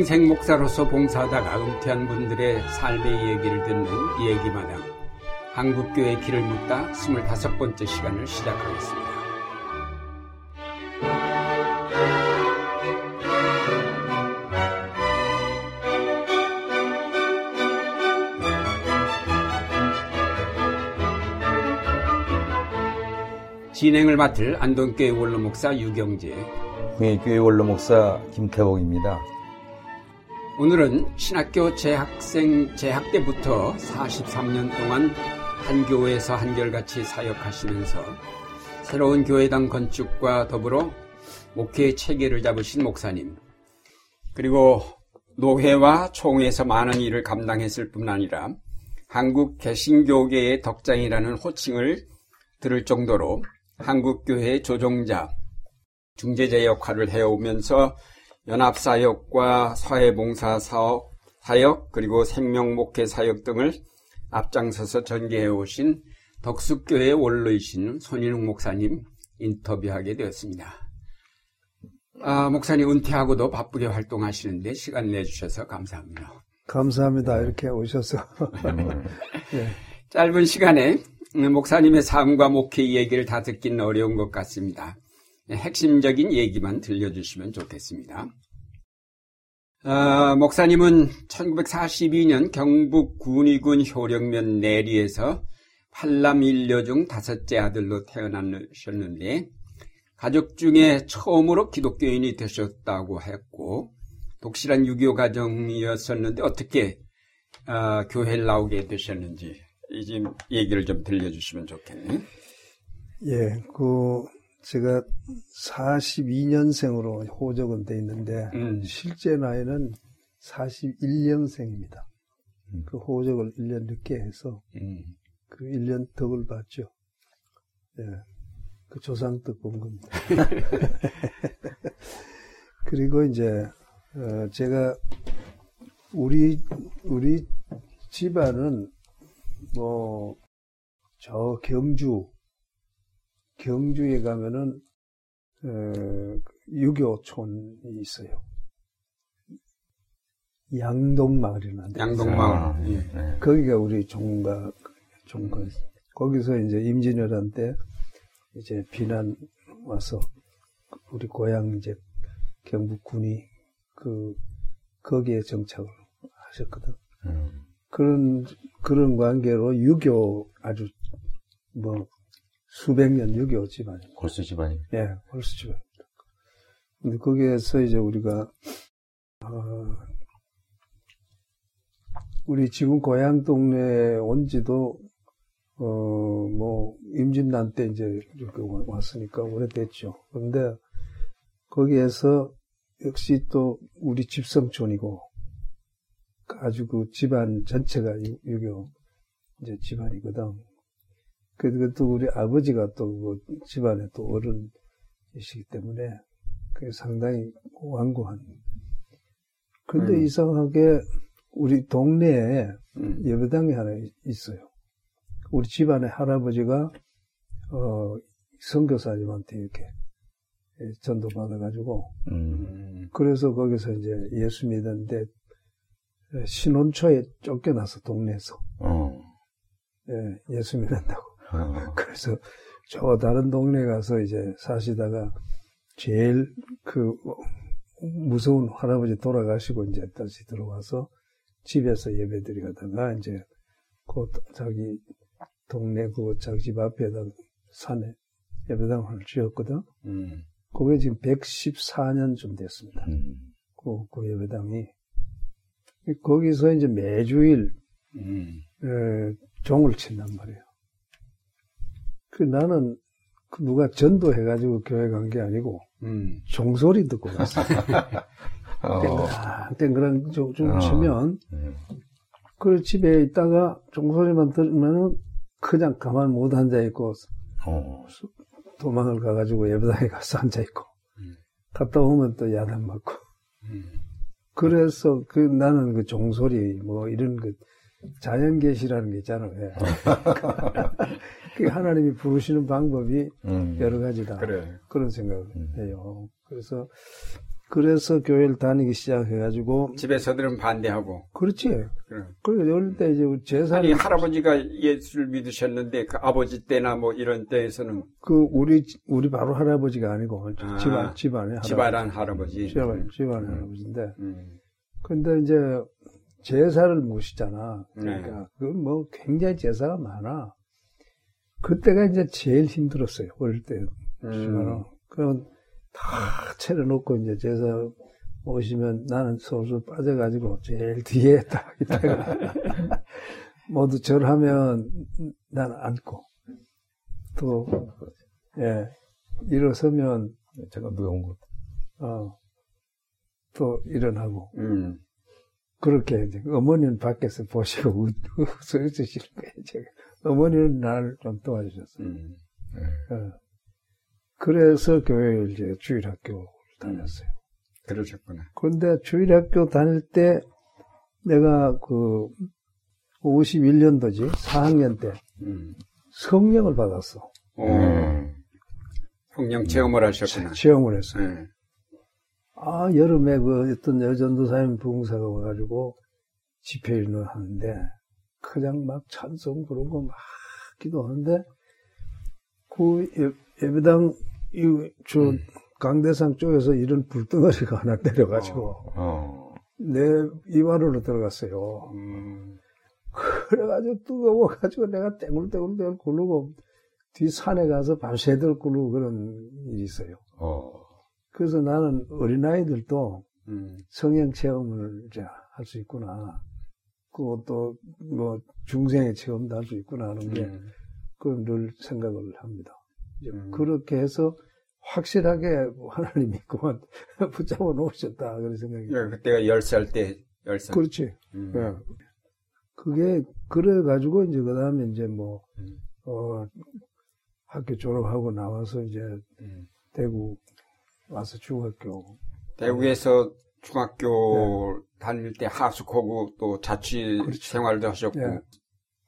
평생 목사로서 봉사하다가 은퇴한 분들의 삶의 얘기를 듣는 얘기마당 한국교회 길을 묻다 25번째 시간을 시작하겠습니다. 진행을 맡을 안동교회 원로 목사 유경재, 흥해교회 원로 목사 김태복입니다. 오늘은 신학교 재학생 재학 때부터 43년 동안 한 교회에서 한결같이 사역하시면서 새로운 교회당 건축과 더불어 목회의 체계를 잡으신 목사님, 그리고 노회와 총회에서 많은 일을 감당했을 뿐 아니라 한국 개신교계의 덕장이라는 호칭을 들을 정도로 한국교회 조종자, 중재자 역할을 해오면서 연합사역과 사회봉사 사업, 사역, 그리고 생명목회 사역 등을 앞장서서 전개해 오신 덕숙교회 원로이신 손인웅 목사님 인터뷰하게 되었습니다. 아, 목사님 은퇴하고도 바쁘게 활동하시는데 시간 내주셔서 감사합니다. 감사합니다. 이렇게 오셔서. 네. 짧은 시간에 목사님의 삶과 목회 얘기를 다 듣기는 어려운 것 같습니다. 핵심적인 얘기만 들려주시면 좋겠습니다. 어, 목사님은 1942년 경북 군위군 효령면 내리에서 팔남 일녀 중 다섯째 아들로 태어나셨는데 가족 중에 처음으로 기독교인이 되셨다고 했고 독실한 유교 가정이었었는데 어떻게 어, 교회를 나오게 되셨는지 이 얘기를 좀 들려주시면 좋겠네요. 예, 그 제가 42년생으로 호적은 돼 있는데 음. 실제 나이는 41년생입니다. 음. 그 호적을 1년 늦게 해서 음. 그 1년 덕을 봤죠. 예, 그 조상떡 본 겁니다. 그리고 이제 어, 제가 우리 우리 집안은 뭐, 저 경주, 경주에 가면은, 어, 유교촌이 있어요. 양동마을이라는 양동마을. 아, 예. 네. 거기가 우리 종가, 종가. 거기서 이제 임진왜란 때 이제 비난 와서 우리 고향 이제 경북군이 그, 거기에 정착을 하셨거든. 음. 그런 그런 관계로 유교 아주 뭐 수백 년 유교 집안입니다. 골수 집안이. 예, 골수 집안입니다. 근데 거기에서 이제 우리가 어, 우리 지금 고향 동네에 온 지도 어, 뭐 임진난 때 이제 이렇게 왔으니까 오래됐죠. 그런데 거기에서 역시 또 우리 집성촌이고 아주 그 집안 전체가 유교 이제 집안이거든. 그리고 또 우리 아버지가 또그 집안의 또 어른이시기 때문에 그게 상당히 완고한. 근데 음. 이상하게 우리 동네에 음. 예배당이 하나 있어요. 우리 집안의 할아버지가 어 선교사님한테 이렇게 전도 받아가지고 음. 그래서 거기서 이제 예수 믿었는데 신혼초에 쫓겨나서 동네에서 어. 예, 예수 믿는다고. 어. 그래서 저 다른 동네 가서 이제 사시다가 제일 그 무서운 할아버지 돌아가시고 이제 다시 들어와서 집에서 예배 드리 가다가 이제 그 자기 동네 그 자기 집 앞에다 산에 예배당을 지었거든. 음. 그게 지금 114년쯤 됐습니다. 음. 그, 그 예배당이. 거기서 이제 매주일 음. 에, 종을 친단 말이에요. 그 나는 그 누가 전도해가지고 교회 간 게 아니고 음. 종소리 듣고 갔어. 어. 땡그랑 땡그랑 좀, 좀 어. 치면 음. 그 집에 있다가 종소리만 들으면은 그냥 가만 못 앉아 있고 어. 도망을 가가지고 예배당에 가서 앉아 있고 음. 갔다 오면 또 야단 맞고. 음. 그래서 그 나는 그 종소리 뭐 이런 그 자연 계시라는 게 있잖아요. 예. 그 하나님이 부르시는 방법이 음, 여러 가지다. 그래. 그런 생각을 음. 해요. 그래서 그래서 교회를 다니기 시작해가지고 집에서들은 반대하고 그렇지. 그래 어릴 때 이제 제사 아니 할아버지가 예수를 믿으셨는데 그 아버지 때나 뭐 이런 때에서는 그 우리 우리 바로 할아버지가 아니고 아, 집안 집안에 할아버지. 집안한 할아버지. 집안 집안 음. 할아버지인데 음. 근데 이제 제사를 모시잖아. 네. 그러니까 그뭐 굉장히 제사가 많아. 그때가 이제 제일 힘들었어요. 어릴 때. 음. 그럼 다 차려놓고 이제 제사 오시면 나는 솔솔 빠져가지고 제일 뒤에 딱 있다가 모두 절하면 난 앉고 또 예, 일어서면 제가 누운 것. 어, 또 일어나고 음. 그렇게 이제 어머니는 밖에서 보시고 웃어 있으시는 거예요. 제가. 어머니는 나를 좀 도와주셨어요. 음. 어. 그래서 교회를 이제 주일학교 다녔어요. 그러셨구나. 그런데 주일학교 다닐 때 내가 그 51년도지 4학년 때 음. 성령을 받았어. 오. 성령 체험을 하셨구나. 시험을 했어. 네. 아 여름에 그 어떤 여전도사님 부흥사가 와가지고 집회를 하는데 그냥 막 찬송 부르고 막 기도하는데 그 예- 예배당 이저 강대상 쪽에서 이런 불덩어리가 하나 내려가지고 어. 내 입안으로 들어갔어요. 음. 그래가지고 뜨거워가지고 내가 떼굴떼굴떼굴 굴르고 뒤 산에 가서 밤새들 굴르고 그런 일이 있어요. 어. 그래서 나는 어린아이들도 음. 성형 체험을 이제 할 수 있구나. 그것도 뭐 중생의 체험도 할 수 있구나 하는 게 음. 그걸 늘 생각을 합니다. 음. 그렇게 해서 확실하게 하나님이 그만 붙잡아 놓으셨다 그런 생각이. 예, 그때가 10살 때, 10살. 그렇지. 음. 예. 그게 그래 가지고 이제 그 다음에 이제 뭐 음. 어, 학교 졸업하고 나와서 이제 음. 대구 와서 중학교 대구에서 중학교 다닐 때 하숙하고 또 자취 네. 그렇죠. 생활도 하셨고 예.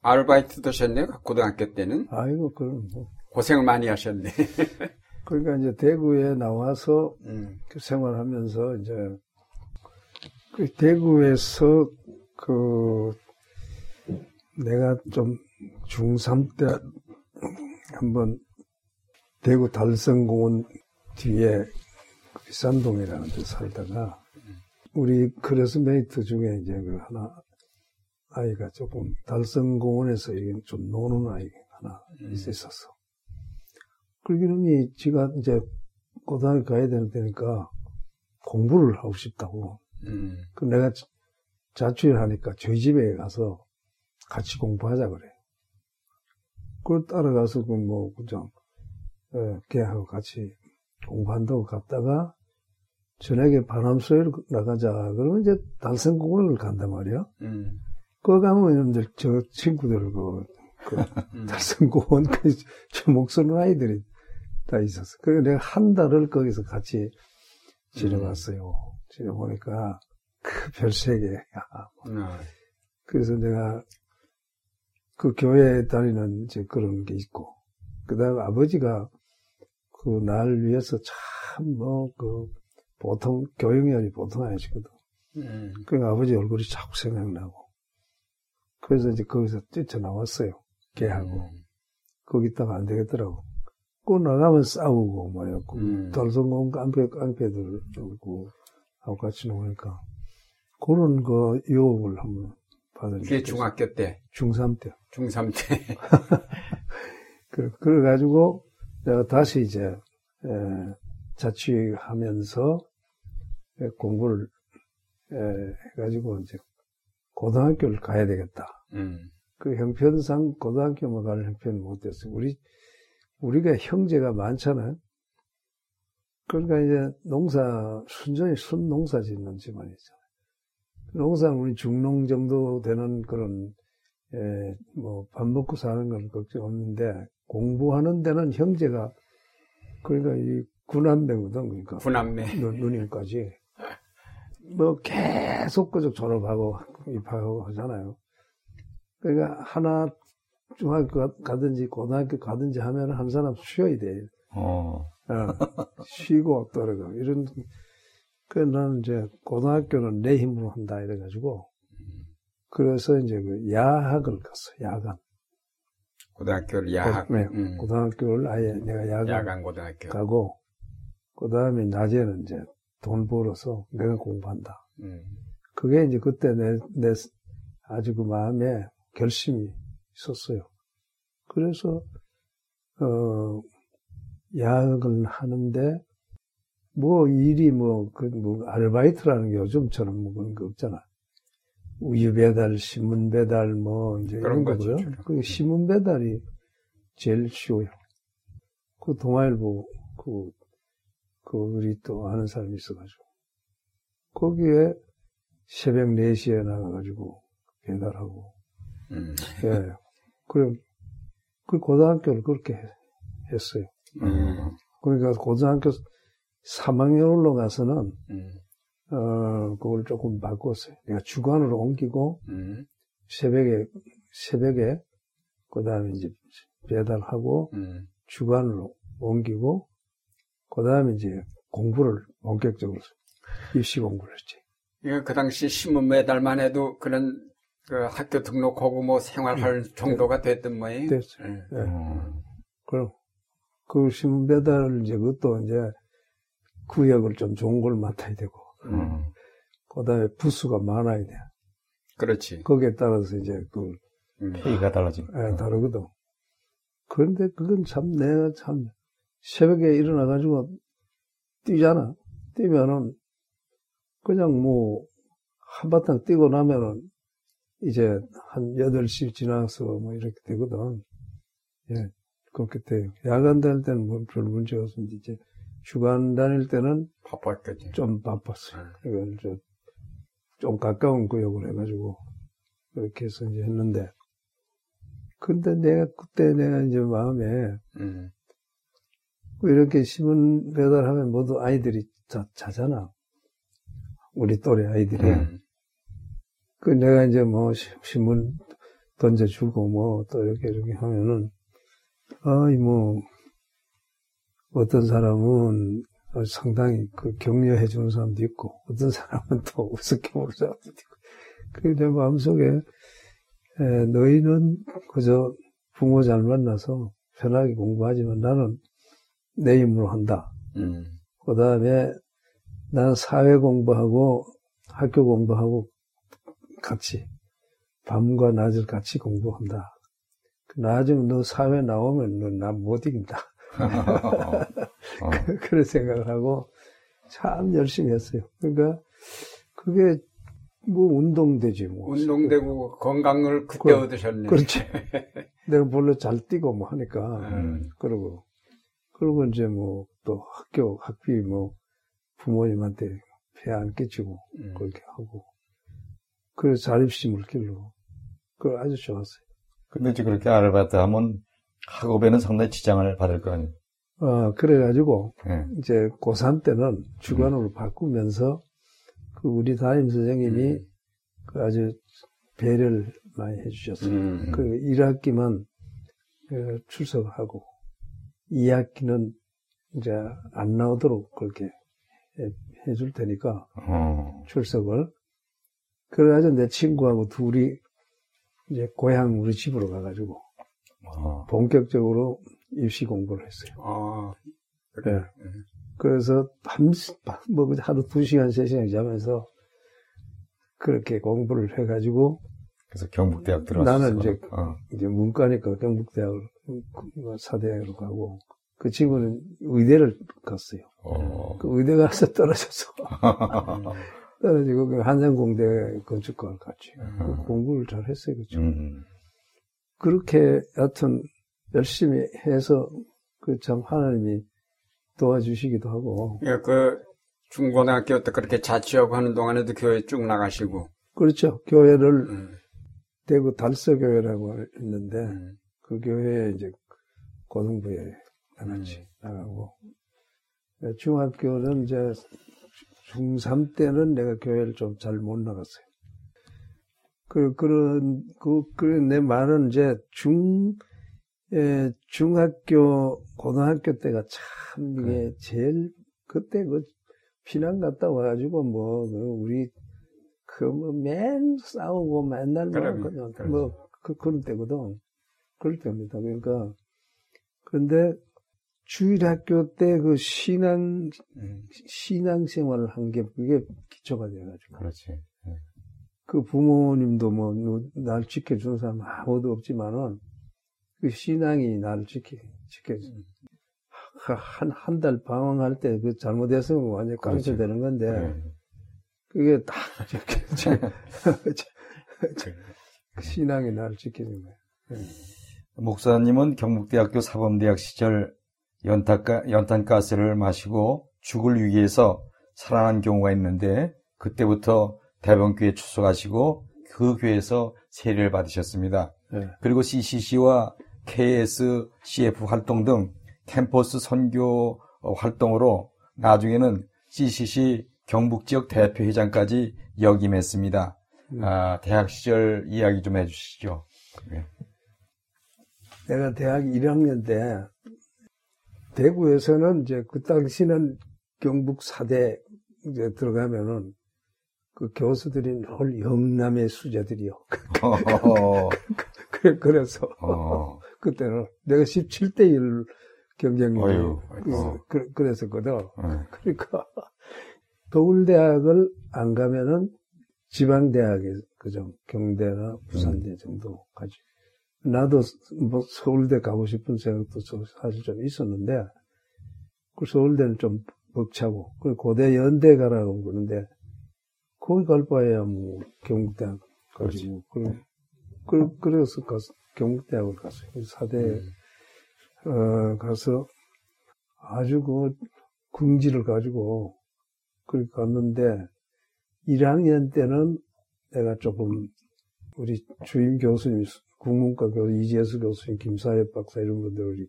아르바이트도 하셨네요. 고등학교 때는 아이고 그럼 뭐 고생을 많이 하셨네. 그러니까 이제 대구에 나와서 음. 그 생활하면서 이제 그 대구에서 그 내가 좀 중3 때 한번 대구 달성공원 뒤에 비산동이라는 데 살다가 우리 classmate 중에 이제 그 하나 아이가 조금 달성공원에서 이게 좀 노는 아이 하나 있었어. 그 이놈이 지가 이제 고등학교 가야 되는 때니까 공부를 하고 싶다고. 음. 그 내가 자- 자취를 하니까 저희 집에 가서 같이 공부하자 그래. 그걸 따라가서 그뭐 그냥 예, 걔하고 같이 공부한다고 갔다가 저녁에 바람소리를 나가자. 그러면 이제 달성공원을 간단 말이야. 음. 그거 가면 이놈들 저 친구들 그, 그 음. 달성공원 그 주목 서는 아이들이 다 있었어. 그래서 내가 한 달을 거기서 같이 지내봤어요. 지내보니까 그 별세계. 아, 그래서 내가 그 교회에 다니는 이제 그런 게 있고, 그 다음에 아버지가 그 날 위해서 참 뭐 그 보통 교육열이 보통 아니시거든. 음. 그러니까 아버지 얼굴이 자꾸 생각나고. 그래서 이제 거기서 뛰쳐나왔어요. 걔하고. 음. 거기 있다가 안 되겠더라고. 꼭 나가면 싸우고. 그 음. 달성공 깡패, 깡패들 있고 하고 같이 노니까. 그런 거 유혹을 한번 받은 그게 적이 중학교 때, 있어요. 중3 때. 중3 때. 그, 그래가지고 내가 다시 이제, 에, 자취하면서 에, 공부를 에, 해가지고 이제 고등학교를 가야 되겠다. 음. 그 형편상 고등학교만 갈 형편은 못 됐어요. 우리, 우리가 형제가 많잖아요. 그러니까 이제 농사, 순전히 순농사 짓는 집안이죠. 농사는 우리 중농 정도 되는 그런, 에, 뭐, 밥 먹고 사는 건 걱정 없는데, 공부하는 데는 형제가, 그러니까 이 구남매거든, 그러니까. 구남매. 누, 누님까지. 뭐 계속 그저 졸업하고 입학하고 하잖아요. 그러니까 하나 중학교 가- 가든지 고등학교 가든지 하면 한 사람 쉬어야 돼. 어. 어, 쉬고 떨어가 이런 그 나는 이제 고등학교는 내 힘으로 한다 이래가지고 그래서 이제 그 야학을 갔어 야간. 고등학교를 야학. 고, 네, 음. 고등학교를 아예 내가 야간, 야간 고등학교 가고 그 다음에 낮에는 이제 돈 벌어서 내가 공부한다. 음. 그게 이제 그때 내, 내 아주 그 마음에 결심이 있었어요. 그래서 어 야학을 하는데 뭐 일이 뭐, 그, 뭐, 아르바이트라는 게 요즘처럼 뭐 그런 거 없잖아. 우유 배달, 신문 배달, 뭐, 이제 이런 거고요. 그 신문 배달이 제일 쉬워요. 그 동아일보, 그, 그, 우리 또 아는 사람이 있어가지고. 거기에 새벽 4시에 나가가지고 배달하고. 음. 예. 그래, 그 고등학교를 그렇게 했어요. 음. 그러니까 고등학교 3학년 올라가서는, 음. 어, 그걸 조금 바꿨어요. 내가 주관으로 옮기고, 음. 새벽에, 새벽에, 그 다음에 이제 배달하고, 음. 주관으로 옮기고, 그 다음에 이제 공부를 본격적으로 입시 공부를 했지. 그 당시 신문 매달만 해도 그런 그 학교 등록하고 뭐 생활할 네. 정도가 됐던 모양이에요. 됐죠. 네. 네. 음. 그럼 그 신문 배달을 이제 그것도 이제 구역을 좀 좋은 걸 맡아야 되고, 음. 그 다음에 부수가 많아야 돼. 그렇지. 거기에 따라서 이제 그, 페이가 달라지 예, 다르거든. 그런데 그건 참, 내가 참, 새벽에 일어나가지고 뛰잖아. 뛰면은, 그냥 뭐, 한바탕 뛰고 나면은, 이제 한 8시 지나서 뭐 이렇게 되거든. 예, 그렇게 돼요. 야간 다닐 때는 뭐 별 문제 없습니다. 이제 주간 다닐 때는 바빴겠지. 좀 바빴어요. 네. 그래서 좀 가까운 구역을 해가지고 그렇게 해서 이제 했는데 근데 내가 그때 내가 이제 마음에 음. 이렇게 신문 배달하면 모두 아이들이 자, 자잖아. 우리 또래 아이들이. 음. 그 내가 이제 뭐 신문 던져주고 뭐 또 이렇게 이렇게 하면은 아이 뭐 어떤 사람은 상당히 그 격려해 주는 사람도 있고, 어떤 사람은 또 우습게 보는 사람도 있고. 그내 마음속에, 에, 너희는 그저 부모 잘 만나서 편하게 공부하지만 나는 내 힘으로 한다. 음. 그 다음에 나는 사회 공부하고 학교 공부하고 같이 밤과 낮을 같이 공부한다. 나중에 너 사회 나오면 너 나 못 이긴다. 어. 그, 그런 생각을 하고 참 열심히 했어요. 그러니까 그게 뭐 운동되지 뭐. 운동되고 건강을 그때 그, 얻으셨네. 그렇지. 내가 물론 잘 뛰고 뭐 하니까 음. 그러고 그러고 이제 뭐 또 학교 학비 뭐 부모님한테 폐 안 끼치고 음. 그렇게 하고 그래서 자립심을 길르고 그걸 아주 좋았어요. 근데 이제 그렇게 아르바이트 하면 학업에는 상당히 지장을 받을 거 아니에요? 어, 그래가지고, 네. 이제 고3 때는 주관으로 음. 바꾸면서, 그 우리 담임 선생님이 음. 그 아주 배려를 많이 해주셨어요. 음. 그 1학기만 그 출석하고, 2학기는 이제 안 나오도록 그렇게 해, 줄 테니까, 어. 출석을. 그래가지고 내 친구하고 둘이 이제 고향 우리 집으로 가가지고, 아. 본격적으로 입시 공부를 했어요. 아, 그래. 네. 그래서 밤, 뭐, 하루 두 시간, 세 시간 자면서 그렇게 공부를 해가지고. 그래서 경북대학 들어갔어 나는 이제, 어. 이제 문과니까 경북대학을, 뭐 사대학으로 가고, 그 친구는 의대를 갔어요. 어. 그 의대 가서 떨어져서. 떨어지고, 그 한양공대 건축과를 갔지. 음. 공부를 잘 했어요, 그죠. 음. 그렇게 여하튼 열심히 해서 그 참 하나님이 도와주시기도 하고. 예, 그 중고등학교 때 그렇게 자취하고 하는 동안에도 교회 쭉 나가시고. 그렇죠. 교회를 음. 대구 달서교회라고 있는데 음. 그 교회에 이제 고등부에 나갔지 음. 나가고 중학교는 이제 중3 때는 내가 교회를 좀 잘 못 나갔어요. 그, 그런, 그, 그, 내 말은 이제 중, 에, 중학교, 고등학교 때가 참 이게 제일, 그때 그 피난 갔다 와가지고 뭐 그 우리 그 뭐 맨 싸우고 맨날 뭐 그럼요. 그냥 그렇죠. 뭐 그, 그럴 때거든. 그럴 때입니다. 그러니까 그런데 주일 학교 때 그 신앙 음, 신앙 생활을 한 게 그게 기초가 돼가지고 그렇지. 예. 그 부모님도 뭐 날 지켜주는 사람 아무도 없지만은 그 신앙이 나를 지켜 지켜줘. 한한 달 방황할 때 그 잘못했으면 완전 깡패 그렇지. 되는 건데 예. 그게 딱 지켜 신앙이 나를 지켜준 거야. 목사님은 경북대학교 사범대학 시절 연탄가, 연탄가스를 마시고 죽을 위기에서 살아난 경우가 있는데 그때부터 대범교회 출석하시고 그 교회에서 세례를 받으셨습니다. 예. 그리고 CCC와 KSCF 활동 등 캠퍼스 선교 어, 활동으로 나중에는 CCC 경북 지역 대표회장까지 역임했습니다. 음. 아, 대학 시절 이야기 좀 해주시죠. 네. 내가 대학 1학년 때 대구에서는 이제 그 당시는 경북 사대 이제 들어가면은 그 교수들이 늘 영남의 수제들이요. 어, 그래, 그래서 어, 그때는 내가 17대 1 경쟁률이 어휴, 어. 그, 그랬었거든. 어, 그러니까 서울대학을 안 가면은 지방대학에 그죠 경대나 부산대 정도 가지. 나도 뭐 서울대 가고 싶은 생각도 좀 사실 좀 있었는데 그 서울대는 좀 벅차고 그 고대 연대 가라고 그러는데 거기 갈 바에야 뭐 경북대학 가지고 그래 그 그래서 가서 경북대학을 갔어요. 사대 어, 가서 아주 그 궁지를 가지고 그렇게 갔는데 1학년 때는 내가 조금 우리 주임 교수님 국문과 교수 이재수 교수님 김사엽 박사 이런 분들이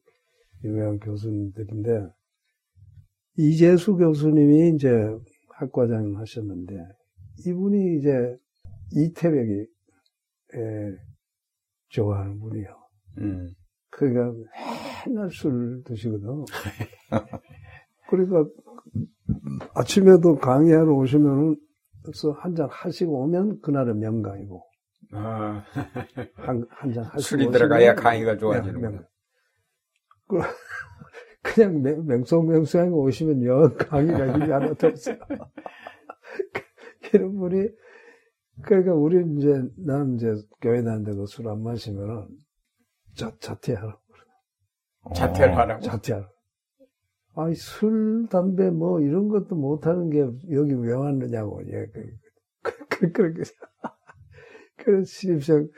유명한 교수님들인데 이재수 교수님이 이제 학과장 하셨는데 이분이 이제 이태백이 에, 좋아하는 분이요. 음, 그러니까 맨날 술 드시거든. 그러니까 아침에도 강의하러 오시면은 그래서 한 잔 하시고 오면 그날은 명강이고 아, 한 한잔 하시고 술이 들어가야 강의가. 명- 그, 그냥 맹- 맹송맹송하게 오시면 영 강의가 힘이 하나도 없어요. 이런 분이 그러니까 우리 이제 난 이제 교회 다니는데도 술 안 마시면은 자, 자퇴하라고 자퇴를 하라고. 자퇴하라. 아니, 술, 담배, 뭐, 이런 것도 못하는 게 여기 왜 왔느냐고, 예, 그, 그, 그, 그렇게. 그래서 신입생,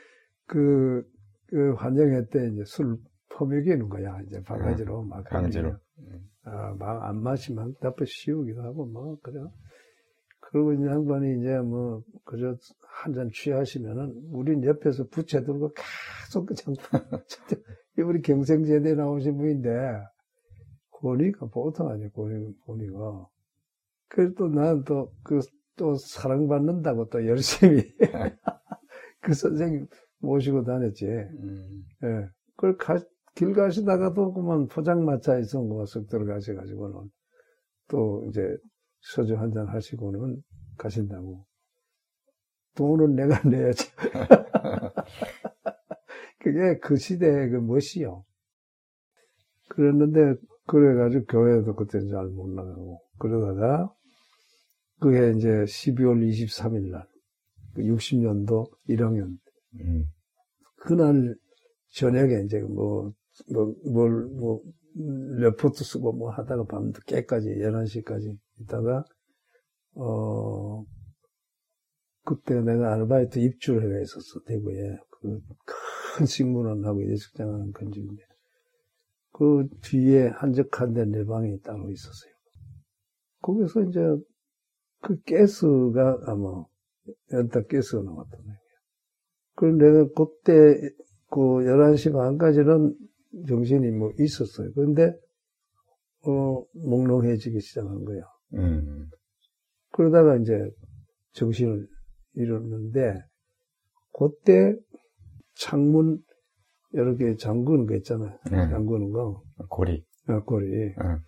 그, 그, 환영회 때 이제 술 퍼먹이는 거야, 이제 바가지로 막. 강제로. 아, 막 안 마시면 답답해 씌우기도 하고, 뭐, 그래. 그러고 이제 양반이 이제 뭐, 그저 한 잔 취하시면은, 우린 옆에서 부채 들고 계속 그냥, 우리 경생제대 나오신 분인데, 고니가 보통 아니야, 고니, 고니가. 그래서 또난 또, 그, 또 사랑받는다고 또 열심히 그 선생님 모시고 다녔지. 음, 예. 그걸 가, 길 가시다가도 그만 포장마차에 있은 거쓱 들어가셔가지고는 또 이제 소주 한 잔 하시고는 가신다고. 돈은 내가 내야지. 그게 그 시대의 그 멋이요. 그랬는데, 그래가지고 교회도 그때 잘 못 나가고, 그러다가, 그게 이제 12월 23일 날, 그 60년도 1학년, 음, 그날 저녁에 이제 뭐, 뭐, 뭘, 뭐, 음, 레포트 쓰고 뭐 하다가 밤늦게까지, 11시까지 있다가, 어, 그때 내가 아르바이트 입주를 해 있었어, 대구에. 그 큰 식물원하고 예식장 하는 건집인데. 그 뒤에 한적한 데 내 방이 따로 있었어요. 거기서 이제 그 가스가 아마 연타 가스가 나왔던 거예요. 그럼 내가 그때 그 11시 반까지는 정신이 뭐 있었어요. 그런데 어 몽롱해지기 시작한 거야. 음, 그러다가 이제 정신을 잃었는데 그때 창문 이렇게 잠그는 거 있잖아요. 네. 잠그는 거. 고리. 약골이. 응.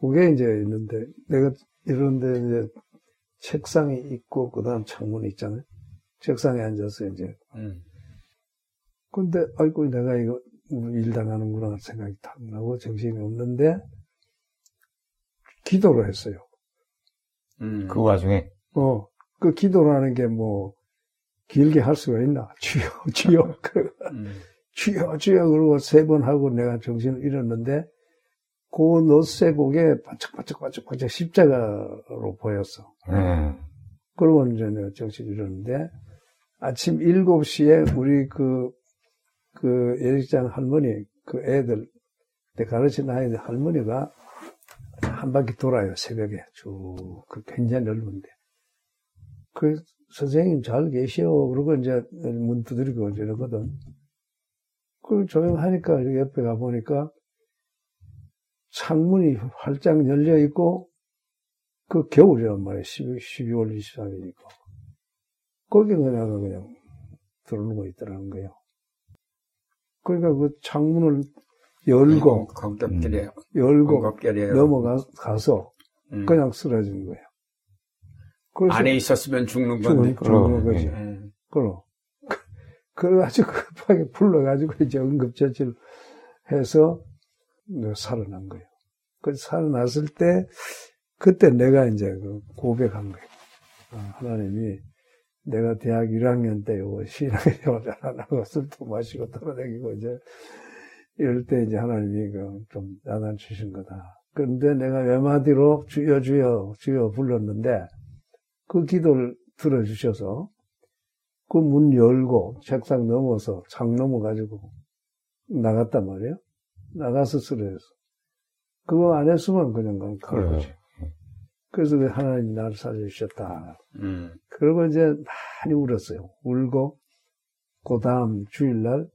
그게 이제 있는데, 내가 이런데 이제 책상이 있고 그다음 창문이 있잖아요. 책상에 앉아서 이제 음. 근데 아이고 내가 이거 일 당하는구나 생각이 탁 나고 정신이 없는데 기도를 했어요. 음. 그 와중에 어, 그 기도라는 게 뭐 길게 할 수가 있나? 주여, 주여, 그러고 음. 주여, 주여 그러고 세 번 하고 내가 정신을 잃었는데 그 넛쇠곡에 반짝반짝 반짝반짝 십자가로 보였어. 네. 그러고 이제 내가 정신을 잃었는데 아침 7시에 우리 그, 그 예식장 할머니, 그 애들, 내 가르친 아이들 할머니가 한 바퀴 돌아요, 새벽에. 쭉, 그 굉장히 넓은데. 그, 선생님 잘 계시오. 그러고 이제 문 두드리고 이제 이러거든. 그 조용하니까 옆에 가보니까 창문이 활짝 열려 있고 그 겨울이란 말이에요. 12, 12월 23일이니까. 거기 그냥 그냥 들어오고 있더라는 거예요. 그러니까 그 창문을 열고, 공격들이에요. 열고 공격들이에요. 넘어가서 음. 그냥 쓰러진 거예요. 그래서 안에 있었으면 죽는 건데. 죽는 그럼, 거지. 예. 음. 그럼. 그래가지고 급하게 불러가지고 이제 응급처치를 해서 살아난 거예요. 그 살아났을 때, 그때 내가 이제 그 고백한 거예요. 아, 하나님이 내가 대학 1학년 때 요거 신앙생활 안 하고 술도 마시고 돌아다니고 이제 이럴 때 이제 하나님이 그좀 야단 주신 거다. 그런데 내가 외마디로 주여 주여 주여 불렀는데 그 기도를 들어주셔서 그 문 열고 책상 넘어서 창 넘어가지고 나갔단 말이에요. 나가서 쓰러졌어. 그거 안 했으면 그냥 간 그래요. 거지. 그래서 그 하나님 나를 살려주셨다. 음. 그러고 이제 많이 울었어요. 울고, 그 다음 주일날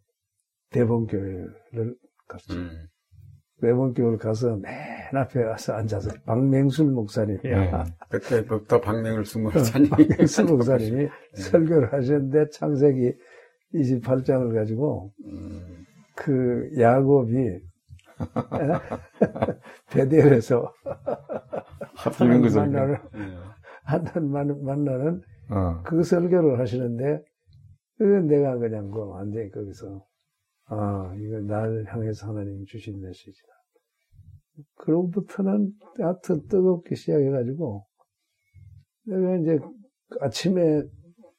대본교회를 갔죠. 음. 대본교회를 가서 맨 앞에 가서 앉아서 박맹술 목사님이야. 네. 그때부터 박명을 쓴 목사님. 박맹술 목사님이 설교를 하셨는데 창세기 28장을 가지고 음. 그 야곱이 베델에서 하필이면 그 소리. 만나는 음. 하나님 만- 만나는 어. 그 설교를 하시는데 그 내가 그냥 그 완전히 거기서 아 이거 나를 향해서 하나님 주신 메시지다. 그로부터는 하여튼 뜨겁게 시작해가지고 내가 이제 아침에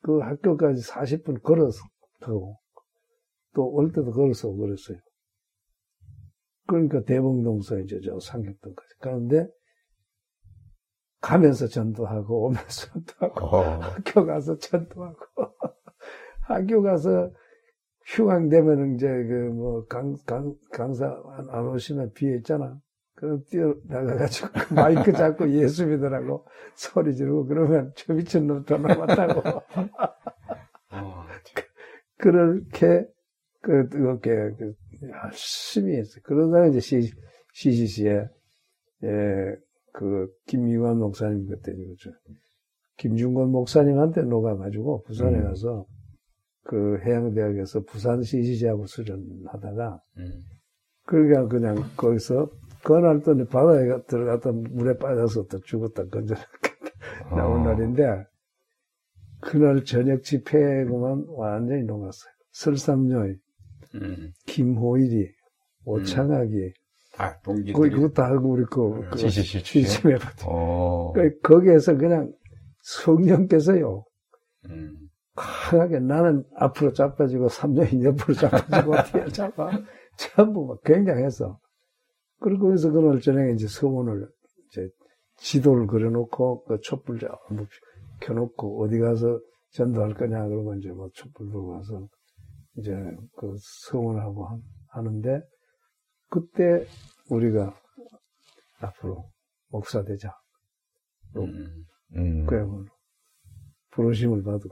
그 학교까지 40분 걸어서 가고 또 올 때도 걸어서 그랬어요. 그러니까 대봉동서 이제 저 상격동까지 가는데 가면서 전도하고 오면서 전도하고 어. 학교 가서 전도하고 학교 가서 휴강 되면 이제 그 뭐 강, 강, 강사 안, 안 오시면 비에 있잖아. 그럼 뛰어 나가가지고 그 마이크 잡고 예수 믿으라고 소리 지르고 그러면 저 미친 놈 전화 왔다고. 어. 그렇게 그 뜨겁게 그 열심히 했어요. 그러다가 이제 시, CCC에 예, 그 김유관 목사님 그때 그죠. 김중건 목사님한테 녹아가지고 부산에 음. 가서 그 해양대학에서 부산 CCC하고 수련하다가 음. 그러니까 그냥 거기서 그날 또 바다에 가- 들어갔다 물에 빠져서 또 죽었다 건져 나온 어. 날인데 그날 저녁 집회에만 완전히 녹았어요. 설삼녀의 음. 김호일이 오창학이 다 동기들이. 거기 그거 다 하고 우리 그, 그 CCC 출신? 취침해 어. 그 거기에서 그냥 성령께서요 음. 강하게 나는 앞으로 자빠지고 삼년이 옆으로 자빠지고 뒤에 잡아 전부 막 굉장해서 그리고 거기서 그날 저녁에 이제 서문을 이제 지도를 그려놓고 그 촛불 전부 켜놓고 어디 가서 전도할 거냐 그러고 이제 뭐 촛불 들고 가서 이제 그 서문하고 하- 하는데 그때 우리가 앞으로 목사 되자 음. 음. 그야말로 부르심을 받고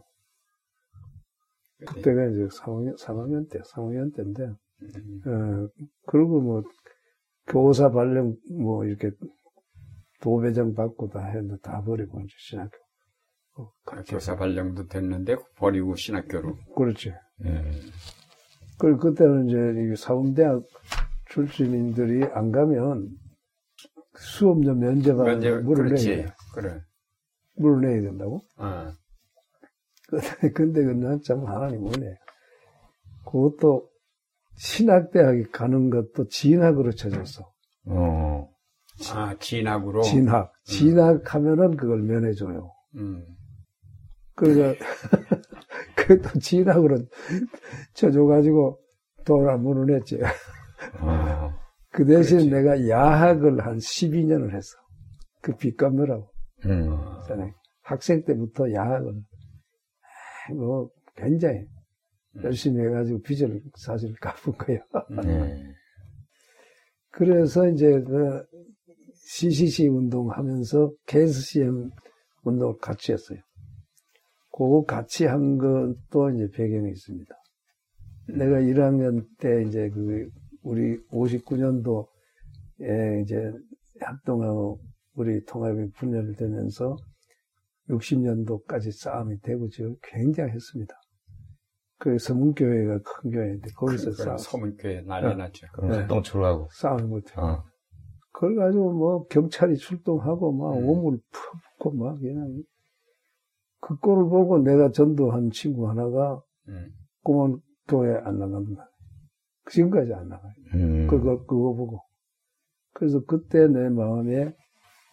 그때가 이제 3학년, 3학년 때, 3학년 때인데, 음. 어, 그리고 뭐, 교사 발령, 뭐, 이렇게, 도배정 받고 다 했는데, 다 버리고, 이제 신학교. 어, 아, 교사 발령도 됐는데 버리고 신학교로. 그렇지. 예. 그리고 그때는 이제, 이 사범대학 출신인들이 안 가면, 수업료 면제받는 면제, 물을 그렇지. 내야 돼. 그래. 물을 내야 된다고? 어. 근데 그난 하나님 은혜. 그것도 신학대학에 가는 것도 진학으로 쳐졌어. 어. 아, 진학으로? 진학. 진학하면은 그걸 면해줘요. 음. 그러니까, 그또 진학으로 쳐줘가지고 돌아문을 했지. 어. 그 대신 그렇지. 내가 야학을 한 12년을 했어. 그빚 갚느라고. 음. 학생 때부터 야학을, 아, 뭐, 굉장히 열심히 해가지고 빚을 사실 갚은 거야. 네. 그래서 이제 그 CCC 운동하면서 KSCM 운동을 같이 했어요. 그거 같이 한 것도 이제 배경이 있습니다. 내가 1학년 때 이제 그 우리 59년도에 이제 합동하고 우리 통합이 분열되면서 60년도까지 싸움이 되고 지금 굉장했습니다. 그 서문교회가 큰 교회인데 거기서 그래, 싸움, 소문교회 난리 났죠. 그럼 네. 합동출하고. 싸움을 못해요. 어. 그걸 가지고 뭐 경찰이 출동하고 막 음. 오물 푸고 막 그냥 그 꼴을 보고 내가 전도한 친구 하나가 음. 꼬만 교회 안 나간다. 지금까지 안 나가요. 음. 그거 그거 보고 그래서 그때 내 마음에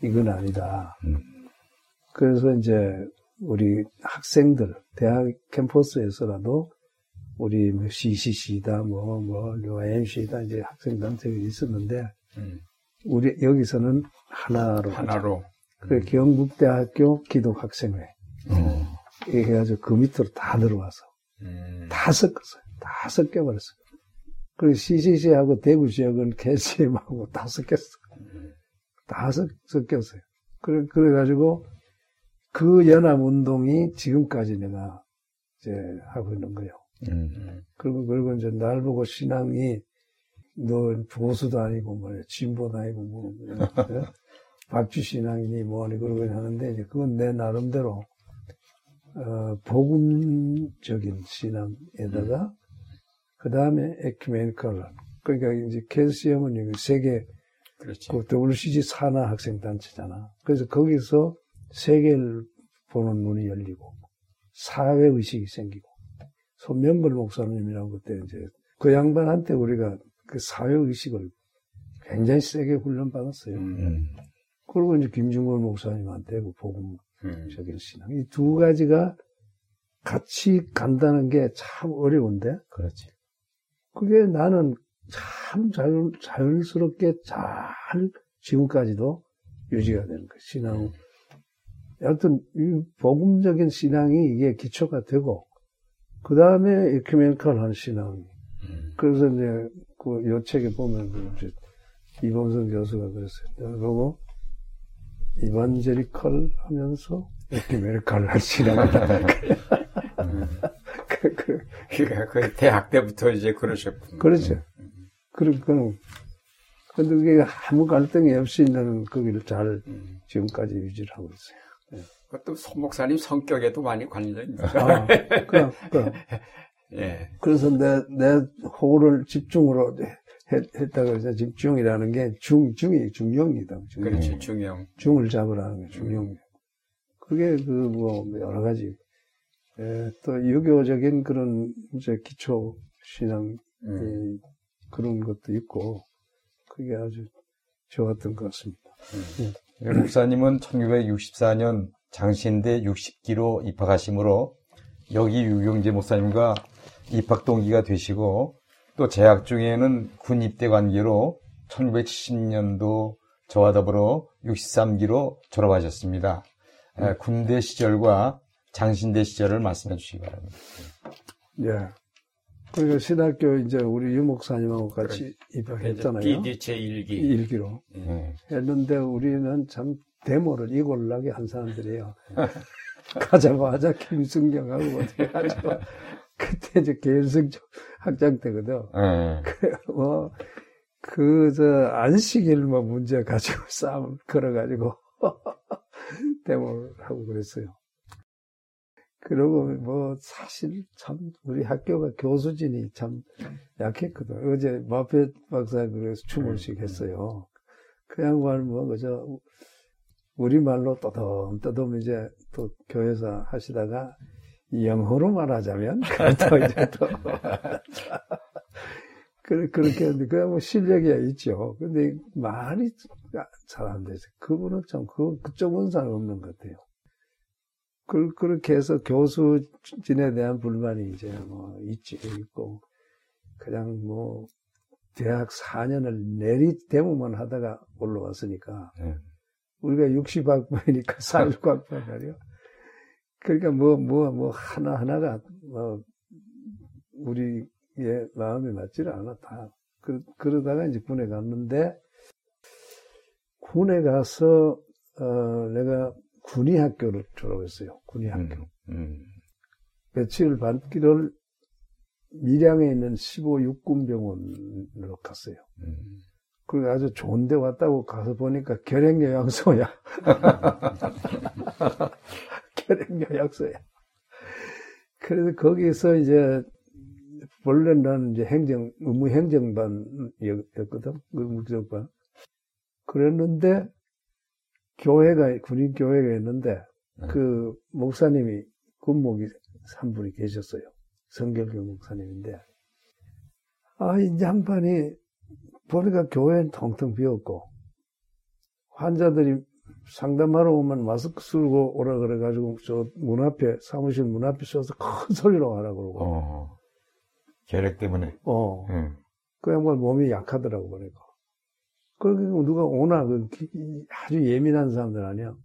이건 아니다. 음. 그래서 이제 우리 학생들 대학 캠퍼스에서라도 우리 뭐 CCC다 뭐 뭐 MC다 이제 학생 단체가 있었는데 음. 우리 여기서는 하나로. 하나로. 그래 경북대학교 기독학생회 어. 해가지고 그 밑으로 다 들어와서 음. 다 섞었어요. 다 섞여버렸어요. 그리고 CCC하고 대구 지역은 KCM하고 다 섞였어. 음. 다 섞, 섞였어요. 그래, 그래가지고 그 연합운동이 지금까지 내가 이제 하고 있는 거예요. 음. 음. 그리고, 그리고 이제 날 보고 신앙이 너 보수도 아니고 뭐 진보도 아니고 뭐 예? 박쥐 신앙이니 뭐니 그러고 하는데 이제 그건 내 나름대로 어, 복음적인 신앙에다가 그 다음에 에큐메니컬 그러니까 이제 캐스시험은 여기 세계 그렇지. 그 WCG 산하 학생 단체잖아. 그래서 거기서 세계를 보는 눈이 열리고 사회 의식이 생기고 손명걸 목사님이라고 그때 이제 그 양반한테 우리가 그 사회 의식을 굉장히 세게 훈련 받았어요. 음. 음. 그리고 이제 김중걸 목사님한테 그 복음 적인 음. 신앙 이 두 가지가 같이 간다는 게 참 어려운데 그렇지. 그게 나는 참 자연, 자연스럽게 잘 지금까지도 유지가 되는 거예요. 신앙. 여하튼, 이 복음적인 신앙이 이게 기초가 되고, 그 다음에 에큐메니컬한 신앙. 음. 그래서 이제 그 요 책에 보면 그 이제 이범선 교수가 그랬어요. 보고, 이반제리컬 하면서 에큐메니컬 할 신앙이다. 그, 그, 그러니까 그 대학 때부터 이제 그러셨군요. 그렇죠. 그러니까, 근데 그게 아무 갈등이 없이 나는 거기를 잘 음. 지금까지 유지를 하고 있어요. 그것도 손 목사님 성격에도 많이 관련이 있죠. 아, 그럼, 그럼. 예. 그래서 내, 내 호를 집중으로 했, 했다고 해서 집중이라는 게 중, 중이, 중용이다. 중용. 그렇지, 중형. 중을 잡으라는 게 중용. 그게 그 뭐 여러 가지. 예, 또 유교적인 그런 이제 기초 신앙 음. 이 그런 것도 있고 그게 아주 좋았던 것 같습니다. 예, 목사님은 1964년 장신대 60기로 입학하시므로 여기 유경재 목사님과 입학 동기가 되시고 또 재학 중에는 군 입대 관계로 1970년도 저와 더불어 63기로 졸업하셨습니다. 에, 군대 시절과 장신대 시절을 말씀해 주시기 바랍니다. 예. 그리고 신학교 이제 우리 유 목사님하고 같이 입학했잖아요. 비디체 일기. 일기로 예. 했는데 우리는 참 데모를 이골나게 한 사람들이에요. 가자마자 김승경하고 어떻게 하죠? 그때 이제 계승적 학장 때거든. 예. 뭐, 그, 저, 안식일만 문제 가지고 싸움 걸어가지고, 데모를 하고 그랬어요. 그러고 뭐, 사실 참, 우리 학교가 교수진이 참 약했거든. 어제 마페 박사 그래서 추모식 했어요. 그 양반 뭐, 그저, 우리 말로 떠듬 떠듬 이제 또 교회에서 하시다가 영어로 말하자면 또 이제 또 그렇게 했는데 그뭐 실력이 있죠. 근데 말이 잘 안 되죠. 그분은 참 그, 그쪽 원사는 없는 것 같아요. 그, 그렇게 해서 교수진에 대한 불만이 이제 뭐 있지, 있고, 그냥 뭐, 대학 4년을 내리 대모만 하다가 올라왔으니까, 네. 우리가 60학번이니까 46학번 말이요. 그러니까 뭐, 뭐, 뭐, 하나하나가, 뭐, 우리의 마음에 맞지를 않아, 다. 그, 그러다가 이제 군에 갔는데, 군에 가서, 어, 내가 군의 학교를 졸업했어요. 군의 학교. 음, 음. 며칠 반기를 밀양에 있는 15 육군병원으로 갔어요. 음. 그리고 아주 좋은 데 왔다고 가서 보니까 결핵요양소야. 결핵요양소야. 그래서 거기서 이제 원래는 나는 이제 행정 의무 행정반이었거든. 의무 행정반. 그랬는데 교회가 군인 교회가 있는데 네. 그 목사님이 군목이 한 분이 계셨어요. 성결교 목사님인데 아 이 양반이 보니까 교회는 텅텅 비었고 환자들이 상담하러 오면 마스크 쓰고 오라 그래가지고 저 문 앞에 사무실 문 앞에 서서 큰 소리로 하라 그러고 어, 계획 때문에 어 응. 그 양반 몸이 약하더라고 보니까 그러니까 누가 오나 그 아주 예민한 사람들 아니야.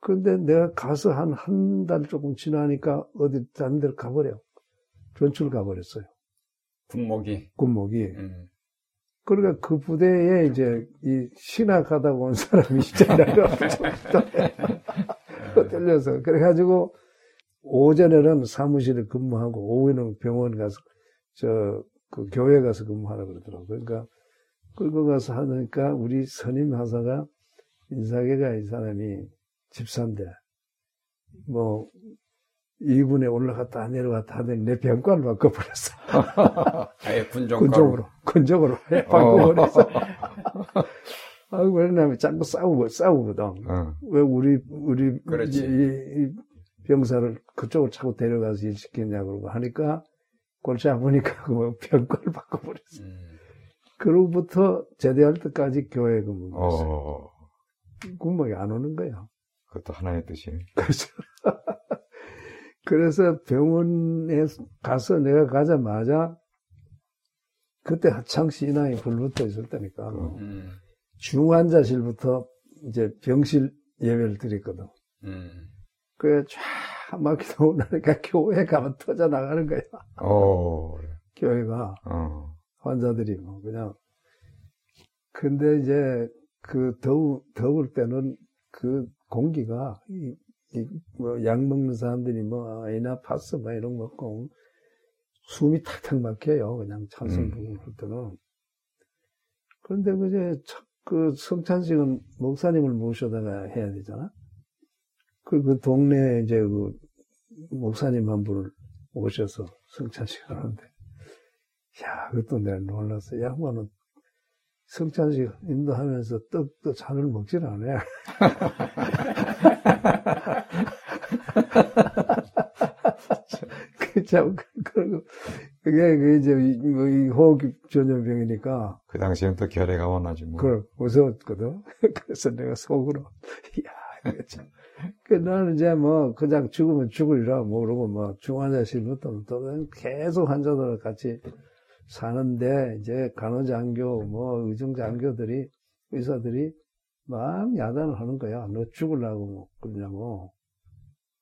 그런데 내가 가서 한 한 달 조금 지나니까 어디 다른 데로 가버려. 전출 가버렸어요. 군목이. 군목이. 음. 그러니까 그 부대에 이제 이 신학하다고 온 사람이 있잖아요. 떨려서. 그래가지고 오전에는 사무실에 근무하고 오후에는 병원 가서 저 그 교회 가서 근무하라 그러더라고요. 그러니까 끌고 가서 하니까 우리 선임 하사가 인사계가 이 사람이 집사인데 뭐 2군에 올라갔다 내려갔다 하더니 내 병과를 바꿔버렸어. 아예 군종 군종으로 바꿔버렸어. 어. 아, 왜냐면 자꾸 싸우고 싸우거든. 어. 왜 우리 우리 이, 이, 병사를 그쪽으로 차고 데려가서 일 시켰냐 그러고 하니까 골치 아프니까 그 병과를 바꿔버렸어. 음. 그로부터 제대할 때까지 교회 근무. 어. 군목이 안 오는 거야. 그것도 하나의 뜻이. 그렇죠. 그래서 병원에 가서 내가 가자마자 그때 하창 신앙이 불붙어 있을 때니까 음. 중환자실부터 이제 병실 예배를 드렸거든. 음. 그래 쫙 막히다 오니까 교회 가면 터져 나가는 거야. 오. 어. 교회가. 어. 환자들이 뭐 그냥 근데 이제 그 더우 더울 때는 그 공기가 이 뭐 약 먹는 사람들이 뭐 아이나 파스 뭐 이런 거 먹고 숨이 탁탁 막혀요 그냥 찬성 부분 할 때는 그런데 그제 그 성찬식은 목사님을 모셔다가 해야 되잖아 그, 그 동네에 이제 그 목사님 한 분을 오셔서 성찬식을 하는데 야, 그것도 내가 놀랐어. 양반은 성찬식 인도하면서 떡도 잔을 먹질 않아. 그 참, 그리고, 그게, 그 이제, 뭐, 이 호흡 전염병이니까. 그 당시엔 또 결핵가 원하지 뭐. 그걸 무서웠거든. 그래서 내가 속으로, 야, 이거 참. 그 나는 이제 뭐, 그냥 죽으면 죽으리라 모르고, 뭐, 중환자실부터 또 계속 환자들을 같이 사는데 이제 간호장교 뭐 의정장교들이 의사들이 막 야단을 하는 거야. 너 죽으려고 뭐 그러냐고.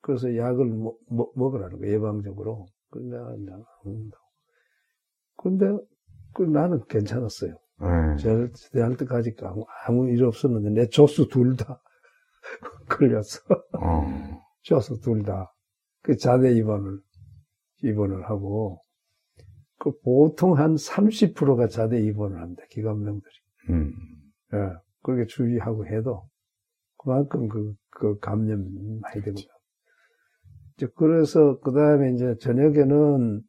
그래서 약을 뭐, 뭐, 먹으라는 거야. 예방적으로. 근데 내가 이제 안 먹는다고. 근데 그 나는 괜찮았어요. 음. 제대할 때까지 아무, 아무 일 없었는데 내 조수 둘 다 걸렸어. 어. 조수 둘 다. 그 자대 입원을 입원을 하고 그 보통 한 30%가 자대 입원을 합니다. 기관병들이. 음. 예. 그렇게 주의하고 해도 그만큼 그, 그 감염 많이 되거든요. 이제 그래서 그 다음에 이제 저녁에는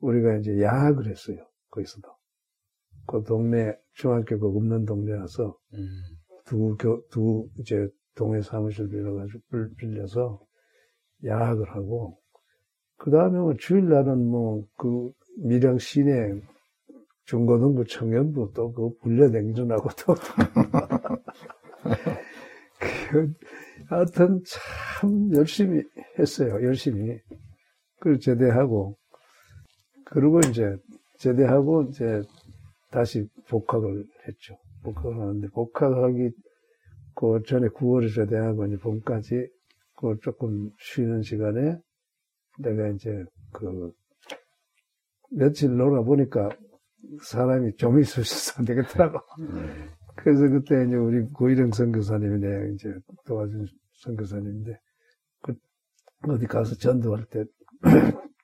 우리가 이제 야학을 했어요. 거기서도. 그 동네 중학교가 없는 동네라서 음. 두, 교, 두, 이제, 동해 사무실 빌려가지고, 빌려서 야학을 하고, 그 다음에 뭐 주일날은 뭐, 그, 밀양 시내 중고등부 청년부 또 그 불려 냉전하고 또. 그, 하여튼 참 열심히 했어요. 열심히. 그걸 제대하고, 그리고 이제 제대하고 이제 다시 복학을 했죠. 복학을 하는데 복학하기 그 전에 9월에 제대하고 이제 봄까지 그 조금 쉬는 시간에 내가 이제 그 며칠 놀아보니까 사람이 좀 있으셔서 안 되겠더라고. 음. 그래서 그때 이제 우리 고일영 선교사님이 내가 이제 도와준 선교사님인데 그 어디 가서 전도할 때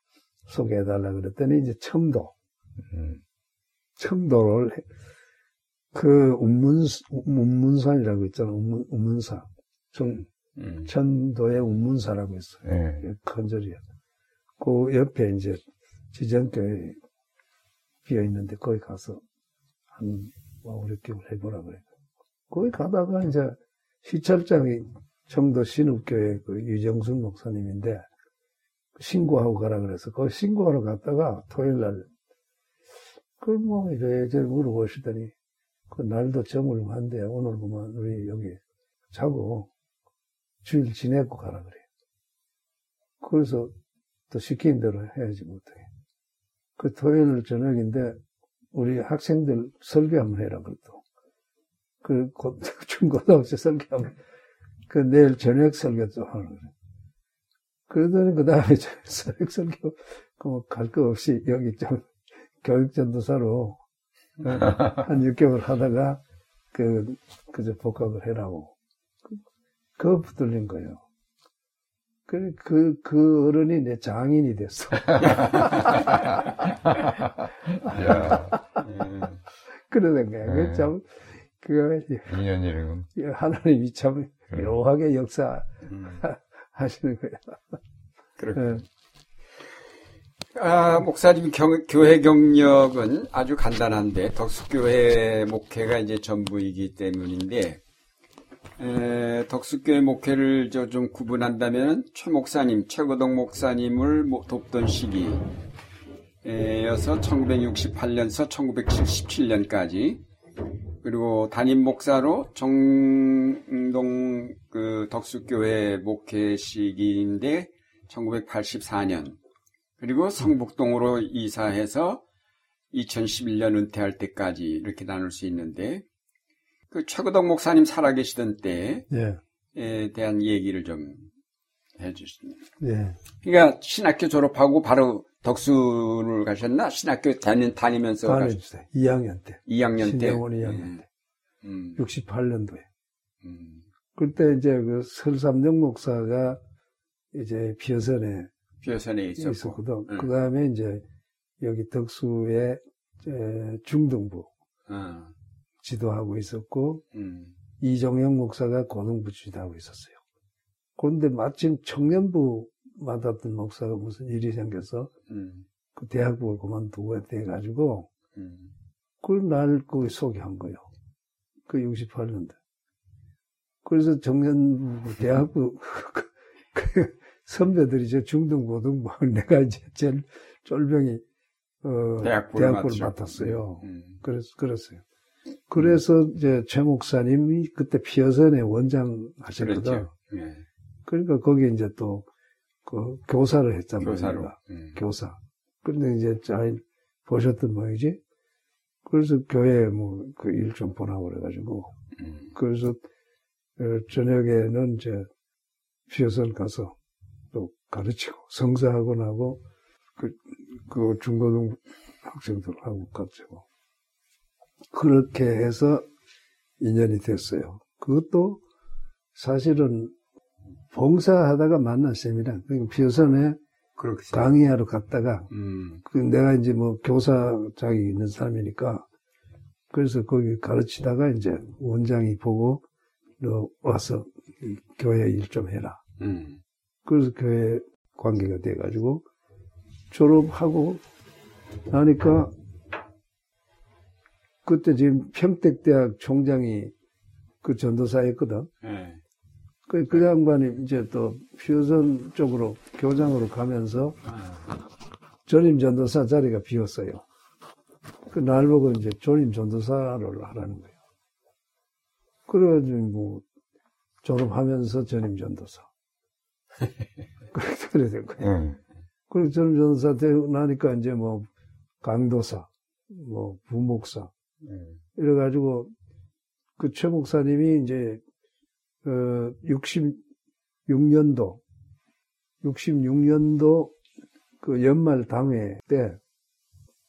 소개해달라 그랬더니 이제 첨도, 음. 첨도를 그 운문 운문산이라고 있잖아 운문, 운문사 청, 음. 천도의 운문사라고 있어요. 네. 큰절이야. 그 옆에 이제 지정교회 비어 있는데 거기 가서 한 와우리교을 해보라 그래. 거기 가다가 이제 시찰장이 청도 신읍교회 그 유정순 목사님인데 신고하고 가라 그래서 그 신고하러 갔다가 토요일 날 그 뭐 이래저래 물어보시더니 그 날도 저물한데 오늘 보면 우리 여기 자고 주일 지내고 가라 그래요. 그래서 또 시킨 대로 해야지 못해. 그 토요일 저녁인데 우리 학생들 설교 한번 해라 그랬고 그 중고등학교 설교 한번 그 내일 저녁 설교도 하는 거예요. 그러더니 그 다음에 저녁 설교 그갈 거 없이 여기 좀 교육 전도사로 어, 한 6개월 하다가 그 그저 복학을 해라고 그 붙들린 거예요. 그, 그, 그 어른이 내 장인이 됐어. 그러는 거야. 그 참, 그, 인연이군. 하나님이 참 묘하게 역사 음. 하시는 거야. 그렇군. 네. 아, 목사님 경, 교회 경력은 아주 간단한데, 덕수교회 목회가 이제 전부이기 때문인데, 에, 덕수교회 목회를 저 좀 구분한다면 최 목사님, 최고덕 목사님을 돕던 시기여서 1968년서 1977년까지. 그리고 담임 목사로 정동 그 덕수교회 목회 시기인데 1984년. 그리고 성북동으로 이사해서 2011년 은퇴할 때까지 이렇게 나눌 수 있는데 그 최고덕 목사님 살아계시던 때에 예. 대한 얘기를 좀 해주시면. 예. 그러니까 신학교 졸업하고 바로 덕수를 가셨나? 신학교 다니, 다니면서 가셨어요. 2학년 때. 2학년 때. 신대원 2학년 예. 때. 음. 68년도에. 음. 그때 이제 그 설삼정 목사가 이제 비어선에 비어선에 있었고. 있었거든. 음. 그 다음에 이제 여기 덕수의 중등부. 어. 지도하고 있었고 음. 이종영 목사가 고등부 지도하고 있었어요. 그런데 마침 청년부 맡았던 목사가 무슨 일이 생겨서 음. 그 대학부를 그만두고 돼가지고 음. 그걸 날 거기 소개한 거예요. 그 68년대. 그래서 정년부 대학부 그, 그 선배들이 저 중등 고등부 내가 이제 제일 쫄병이 어, 대학부를, 대학부를 맡았어요. 음. 그래서 그랬어요. 그래서 이제 최 목사님이 그때 피어선의 원장 하셨거든. 그렇죠. 네. 그러니까 거기 이제 또 그 교사를 했단 교사로. 음. 교사. 근데 이제 잘 보셨던 모양이지. 그래서 교회에 뭐그 일 좀 보라고 그래가지고. 음. 그래서 어, 저녁에는 이제 피어선 가서 또 가르치고 성사하고 나고 그, 그 중고등 학생들하고 가르치고 그렇게 해서 인연이 됐어요. 그것도 사실은 봉사하다가 만난 셈이라. 그러니까 비어선에. 강의하러 갔다가, 음. 그 내가 이제 뭐 교사 자격이 있는 사람이니까, 그래서 거기 가르치다가 이제 원장이 보고, 너 와서 교회 일 좀 해라. 음. 그래서 교회 관계가 돼가지고, 졸업하고 나니까 그때 지금 평택대학 총장이 그 전도사였거든. 예. 그, 그 양반이 이제 또 휴전 쪽으로 교장으로 가면서 아, 전임 전도사 자리가 비었어요. 그 날 보고 이제 전임 전도사를 하라는 거예요. 그래가지고 뭐 졸업하면서 전임 전도사. 그렇게 된 거예요. 예. 그리고 전임 전도사 되고 나니까 이제 뭐 강도사, 뭐 부목사 음. 이래가지고 그 최 목사님이 이제 어 66년도 66년도 그 연말 당회 때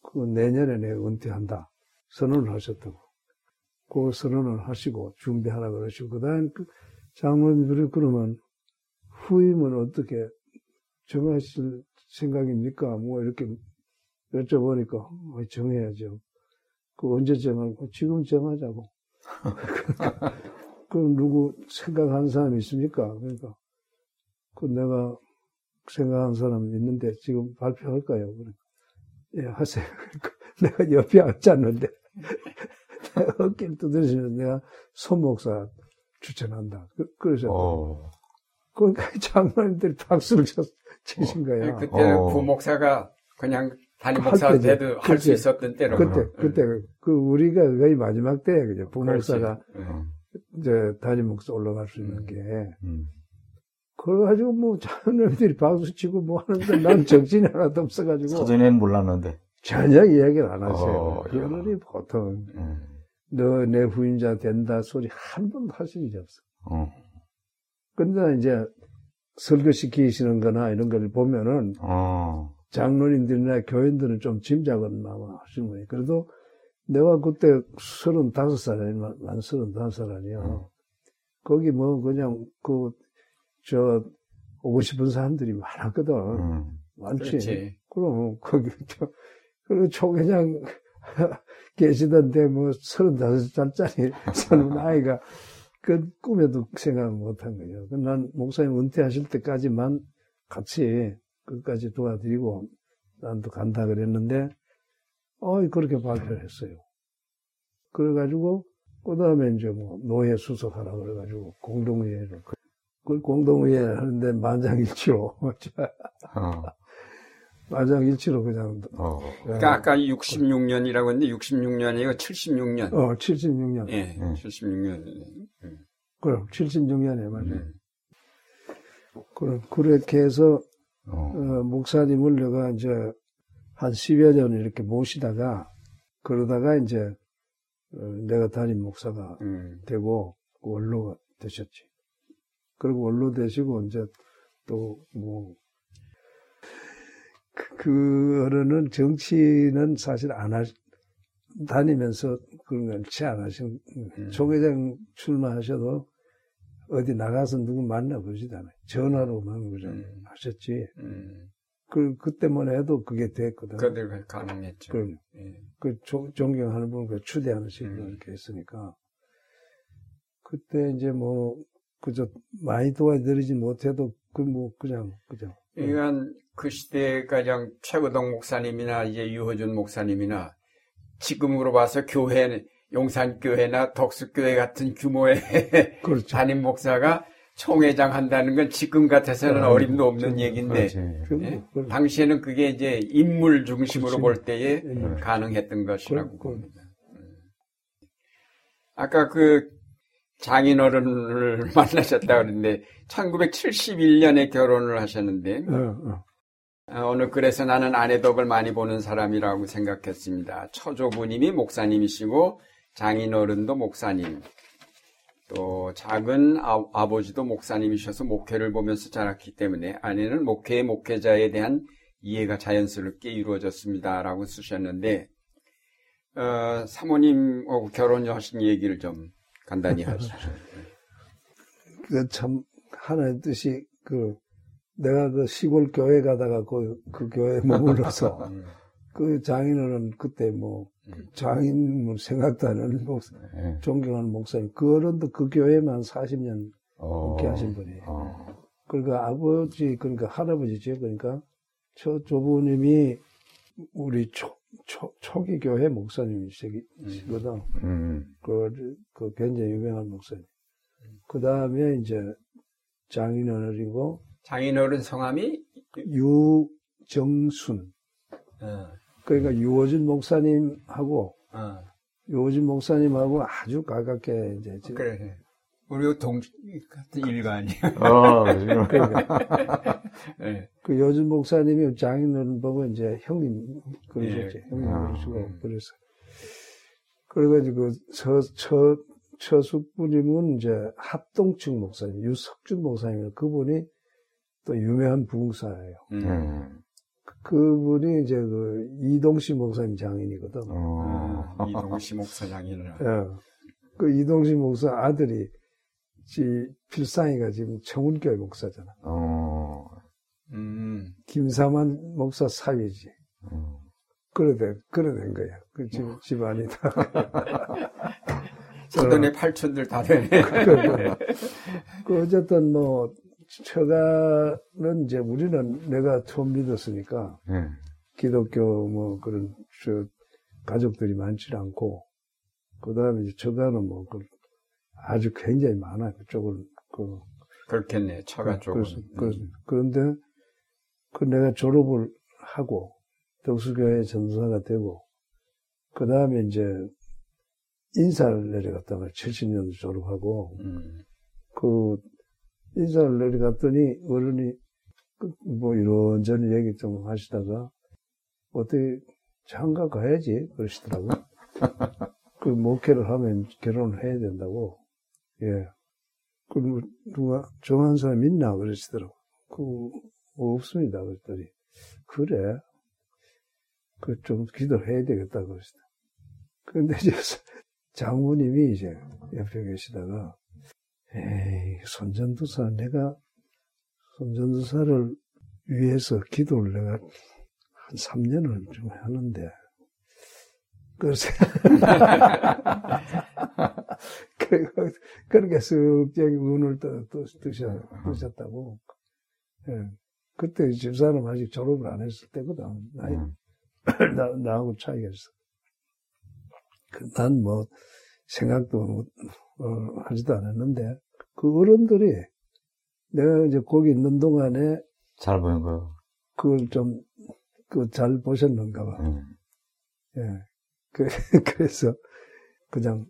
그 내년에 내가 은퇴한다 선언을 하셨다고 그 선언을 하시고 준비하라 그러시고 그다음 그 장로님들이 그러면 후임은 어떻게 정하실 생각입니까? 뭐 이렇게 여쭤보니까 어, 정해야죠. 그 언제 거? 지금 정하자고. 그럼 누구 생각하는 사람 있습니까? 그러니까 그 내가 생각하는 사람 있는데 지금 발표할까요? 그래. 예, 하세요. 그러니까 내가 옆에 앉았는데 어깨를 두드리시면 내가 손 목사 추천한다. 그, 그러셨 어. 그러니까 장로님들이 박수를 쳐, 치신 거야. 그때는 어. 부목사가 그냥 담임 할 목사 때죠. 때도 할 수. 있었던 때로. 그때, 그때, 그, 우리가 거의 마지막 때에, 그죠. 부목사가, 어. 이제, 담임 목사 올라갈 수 있는 음. 게. 음. 그래가지고 뭐, 장로님들이 박수 치고 뭐 하는데 난 정신이 하나도 없어가지고. 사전에는 몰랐는데. 전혀 이야기를 안 하세요. 어, 야. 그들이 보통, 음. 너내 후임자 된다 소리 한 번도 하신 적이 없어. 어. 근데 이제, 설교시키시는 거나 이런 걸 보면은, 어. 장로님들이나 교인들은 좀 짐작은 아마 하시는 거예요. 그래도 내가 그때 서른다섯 살이야. 난 서른다섯 살 아니야. 음. 거기 뭐 그냥 그, 저, 오고 싶은 사람들이 많았거든. 음. 많지. 그렇지. 그럼 거기 저, 그리고 초계장 계시던데 뭐 서른다섯 살짜리 젊은 아이가 그 꿈에도 생각 못 한 거예요. 그난 목사님 은퇴하실 때까지만 같이 끝까지 도와드리고 난도 간다 그랬는데 어이 그렇게 발표를 했어요. 그래가지고 그 다음에 이제 뭐 노예 수석하라 그래가지고 공동의회를 그 공동의회 하는데 만장일치로 어. 만장일치로 그냥 어. 그러니까 아까 66년이라고 했는데 66년이고 76년. 어 76년 예, 음. 76년. 그럼 76년에 맞아요. 음. 그럼 그렇게 해서 어. 어, 목사님을 내가 이제 한 10여 년 이렇게 모시다가 그러다가 이제 어, 내가 담임 목사가 음. 되고 원로가 되셨지. 그리고 원로 되시고 이제 또뭐 그, 정치는 사실 안 하, 다니면서 그런 걸채안 하신, 음. 총회장 출마하셔도 어디 나가서 누구 만나보지도 않아요. 전화로만 그냥 음. 하셨지. 음. 그, 그 때문에 해도 그게 됐거든. 그들 가능했죠. 그, 예. 그 조- 존경하는 분, 그 추대하는 식으로 음. 이렇게 했으니까. 그때 이제 뭐, 그저 많이 도와드리지 못해도 그 뭐, 그냥, 그냥. 그러니까 그 시대 가장 최고동 목사님이나 이제 유호준 목사님이나 지금으로 봐서 교회 용산교회나 덕수교회 같은 규모의 그렇죠. 담임 목사가 총회장 한다는 건 지금 같아서는 음, 어림도 없는 좀, 얘기인데? 그, 당시에는 그게 이제 인물 중심으로 그렇지. 볼 때에 예. 가능했던 것이라고 봅니다. 음. 아까 그 장인어른을 만나셨다 그랬는데 1971년에 결혼을 하셨는데 어, 어. 어, 오늘 그래서 나는 아내 덕을 많이 보는 사람이라고 생각했습니다. 처조부님이 목사님이시고 장인어른도 목사님 또 작은 아, 아버지도 목사님이셔서 목회를 보면서 자랐기 때문에 아내는 목회의 목회자에 대한 이해가 자연스럽게 이루어졌습니다라고 쓰셨는데 어, 사모님하고 결혼하신 얘기를 좀 간단히 하시죠. 그 참, 하나의 뜻이, 그, 내가 그 시골 교회 가다가 그, 그 교회에 머물러서, 음, 그 장인어른 그때 뭐, 음. 장인 뭐 생각도 안 하는 목사, 예. 존경하는 목사님, 그 어른도 그 교회만 40년 어. 목회하신 분이에요. 어. 그러니까 아버지, 그러니까 할아버지죠. 그러니까 저 조부님이 우리 초, 초, 초기 교회 목사님이시거든. 음. 그, 그 굉장히 유명한 목사님. 그 다음에 이제 장인 어른이고 장인 어른 성함이 유정순. 어, 그러니까 유호진 목사님하고 어, 유호진 목사님하고 아주 가깝게 이제 지금 그래. 우리 동 같은 일관이야. 어, 지금. 그러니까 예. 그 요즘 목사님이 장인어른 보고 이제 형님 그러셨지. 예. 형님 아, 그러시고 음. 그래서 그래가지고 처처 처숙부님은 이제 합동측 목사님 유석준 목사님 그분이 또 유명한 부흥사예요. 음. 음. 그분이 이제 그 이동식 목사님 장인이거든. 어. 아, 이동시 목사장이라. 예. 그 이동식 목사 아들이 지 필상이가 지금 청운교회 목사잖아. 어. 음. 김사만 목사 사위지. 음. 그래 된, 그래 된 거야. 그 집, 집안이 다. 사돈의 팔촌들 다 되네. 그, 그 어쨌든 뭐, 처가는 이제 우리는 내가 처음 믿었으니까, 예. 기독교 뭐 그런, 저, 가족들이 많지 않고, 그 다음에 이제 처가는 뭐, 그, 아주 굉장히 많아. 그쪽은, 그, 그렇겠네. 처가 쪽은. 그래서, 그래서, 그런데, 그 내가 졸업을 하고, 덕수교회 전도사가 되고, 그 다음에 이제, 인사를 내려갔다가 70년도 졸업하고, 음. 그, 인사를 내려갔더니, 어른이, 그 뭐, 이런저런 얘기 좀 하시다가, 어떻게, 장가 가야지, 그러시더라고. 그, 목회를 하면 결혼을 해야 된다고. 예. 그, 뭐, 누가, 좋아하는 사람 있나? 그러시더라고. 그, 없습니다. 그랬더니, 그래. 그, 좀 기도를 해야 되겠다. 그러시더라고. 근데 이제, 장모님이 이제 옆에 계시다가, 에이, 손전도사, 내가 손전도사를 위해서 기도를 내가 한 3년을 좀 하는데, 그래서, 그리고 그렇게 쓱 운을 떠, 떠, 뜨셨, 뜨셨다고. 예. 그때 집사람 아직 졸업을 안 했을 때거든. 나이, 음. 나, 나하고 차이가 있어. 난 뭐, 생각도, 어, 하지도 않았는데, 그 어른들이 내가 이제 거기 있는 동안에 잘 보는 거. 그걸 좀, 그 잘 보셨는가 봐. 음. 예. 그, 그래서 그냥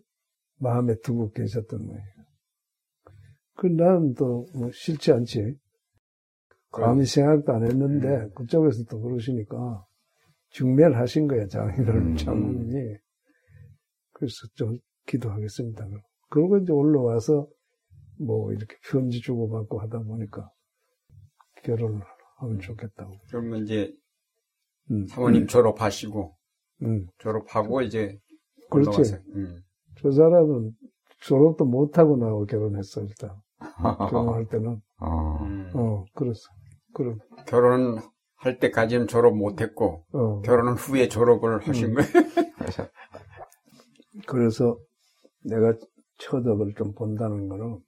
마음에 두고 계셨던 거예요. 그, 나는 또, 뭐, 싫지 않지. 감히 생각도 안 했는데, 그쪽에서 또 그러시니까, 중멸하신 거야, 장인을, 음. 장모님이. 그래서 좀 기도하겠습니다. 그러고 이제 올라와서, 뭐, 이렇게 편지 주고받고 하다 보니까, 결혼을 하면 좋겠다고. 그러면 이제 음. 사모님 졸업하시고, 음. 졸업하고 이제 그렇지. 올라와서. 음. 저 사람은 졸업도 못하고 나하고 결혼했어, 일단. 결혼할 때는. 어. 음. 어, 그랬어. 그럼, 결혼할 때까지는 졸업 못했고, 어. 결혼 후에 졸업을 하신 음. 거예요? 그래서 내가 처덕을 좀 본다는 거는,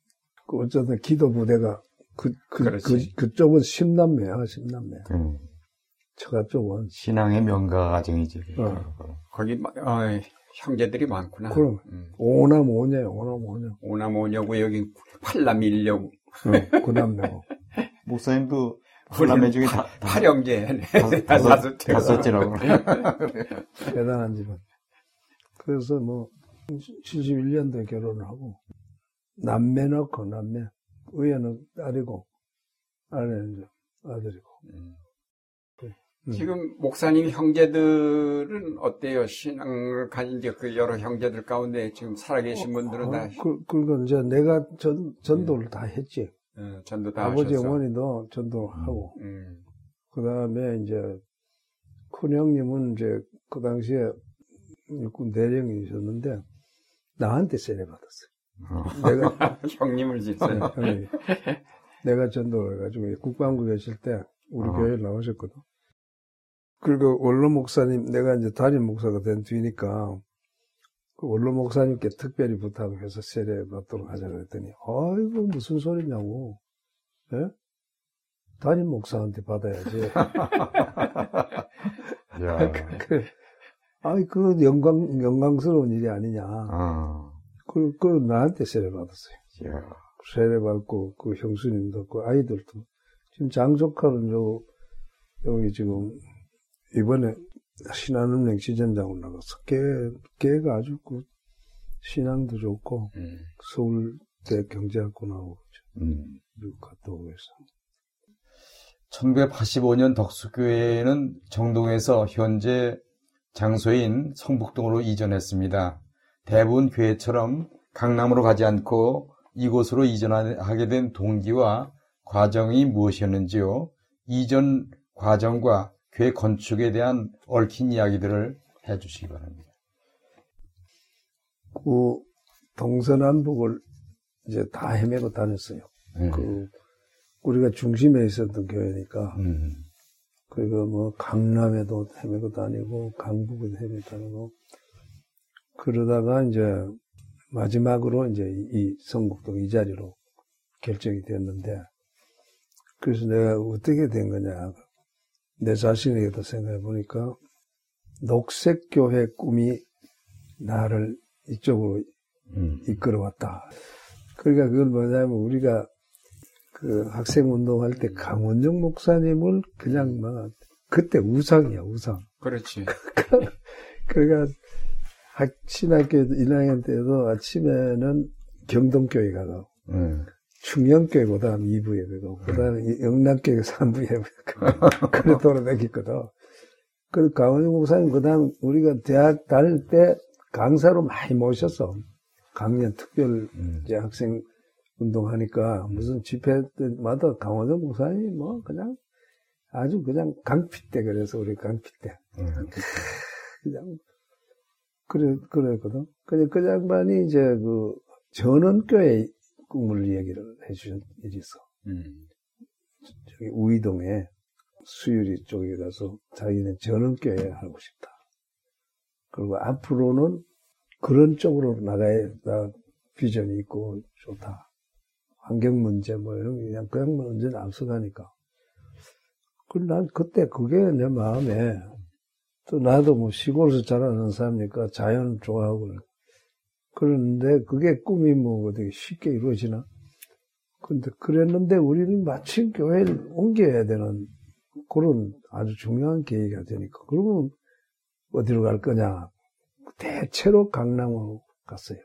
그 어쨌든 기도 부대가, 그, 그, 그, 그렇지. 그쪽은 십남매야, 십남매. 음. 처가 쪽은. 신앙의 명가 과정이지. 어. 거기, 마- 어, 형제들이 많구나. 그럼. 음. 오남 오녀야, 오남 오녀. 오남 오녀고, 여기 팔남 일녀고, 어, 구남매고. 목사님도 남매 중에 다, 다 팔형제. 다섯, 다섯, 다섯째. 다섯째라고. 대단한 집안. 그래서 뭐, 71년도에 결혼을 하고, 남매 넣고, 남매. 의연은 딸이고, 아내는 아들이고. 음. 음. 지금 목사님 형제들은 어때요? 신앙을 가진 이제 그 여러 형제들 가운데 지금 살아계신 분들은 다 어, 그, 그건 이제 내가 전, 전도를 다 했지. 어, 전도 다 아버지, 하셔서. 어머니도 전도하고. 음. 그 다음에 이제, 큰 형님은 이제 그 당시에 육군 대령이셨는데, 나한테 세례 받았어요. 내가, 형님을 짓어요. 형님. 내가 전도를 해가지고 국방부 계실 때 우리 어. 교회에 나오셨거든. 그리고 원로 목사님, 내가 이제 담임 목사가 된 뒤니까 그 원로 목사님께 특별히 부탁을 해서 세례 받도록 하자 그랬더니 아이고 무슨 소리냐고. 예? 담임 목사한테 받아야지. 야. 그래. 아이, 그 영광, 영광스러운 일이 아니냐. 아, 그, 그 나한테 세례 받았어요. 이야. 세례 받고, 그 형수님도, 그 아이들도. 지금 장조카는 요, 여기 지금, 이번에 신한은행 시전장으로 나가서, 걔, 걔가 아주 그, 신앙도 좋고, 음. 서울대 경제학고 나오고, 음. 미국 갔다 오고 해서. 1985년 덕수교회는 정동에서 현재 장소인 성북동으로 이전했습니다. 대부분 교회처럼 강남으로 가지 않고 이곳으로 이전하게 된 동기와 과정이 무엇이었는지요? 이전 과정과 교회 건축에 대한 얽힌 이야기들을 해 주시기 바랍니다. 그, 동서남북을 이제 다 헤매고 다녔어요. 음. 그, 우리가 중심에 있었던 교회니까, 음. 그리고 뭐 강남에도 헤매고 다니고 강북에도 헤매고 다니고 그러다가 이제 마지막으로 이제 이 성북동 이 자리로 결정이 됐는데 그래서 내가 어떻게 된 거냐 내 자신에게도 생각해 보니까 녹색 교회 꿈이 나를 이쪽으로 음. 이끌어왔다. 그러니까 그건 뭐냐면 우리가 그 학생 운동할 때 강원영 목사님을 그냥 막 그때 우상이야 우상. 그렇지. 그러니까 학 신학교 1학년 때도 아침에는 경동교회 가고 음. 충영교회 그다음 2부에 가고 그다음 영남교회 3부에 가고 그래 돌아다녔거든. 그 강원영 목사님 그다음 우리가 대학 다닐 때 강사로 많이 모셨어. 강연 특별 음. 이제 학생 운동하니까 무슨 집회 때마다 강원도 목사님이 뭐 그냥 아주 그냥 강피 때 그래서 우리 강피 때 음. 그냥 그래 그랬거든. 근데 그 양반이 이제 그 전원교회 꿈을 얘기를 해주신 일이 있어. 음. 저기 우이동에 수유리 쪽에 가서 자기는 전원교회 하고 싶다. 그리고 앞으로는 그런 쪽으로 나가야 나 비전이 있고 좋다. 환경 문제 뭐 이런 게 그냥 그냥 문제는 앞서가니까. 그난 그때 그게 내 마음에 또 나도 뭐 시골에서 자라는 사람이니까 자연 좋아하고 그러는데 그게 꿈이 뭐 어떻게 쉽게 이루어지나? 근데 그랬는데 우리는 마침 교회를 옮겨야 되는 그런 아주 중요한 계기가 되니까 그러면 어디로 갈 거냐? 대체로 강남으로 갔어요.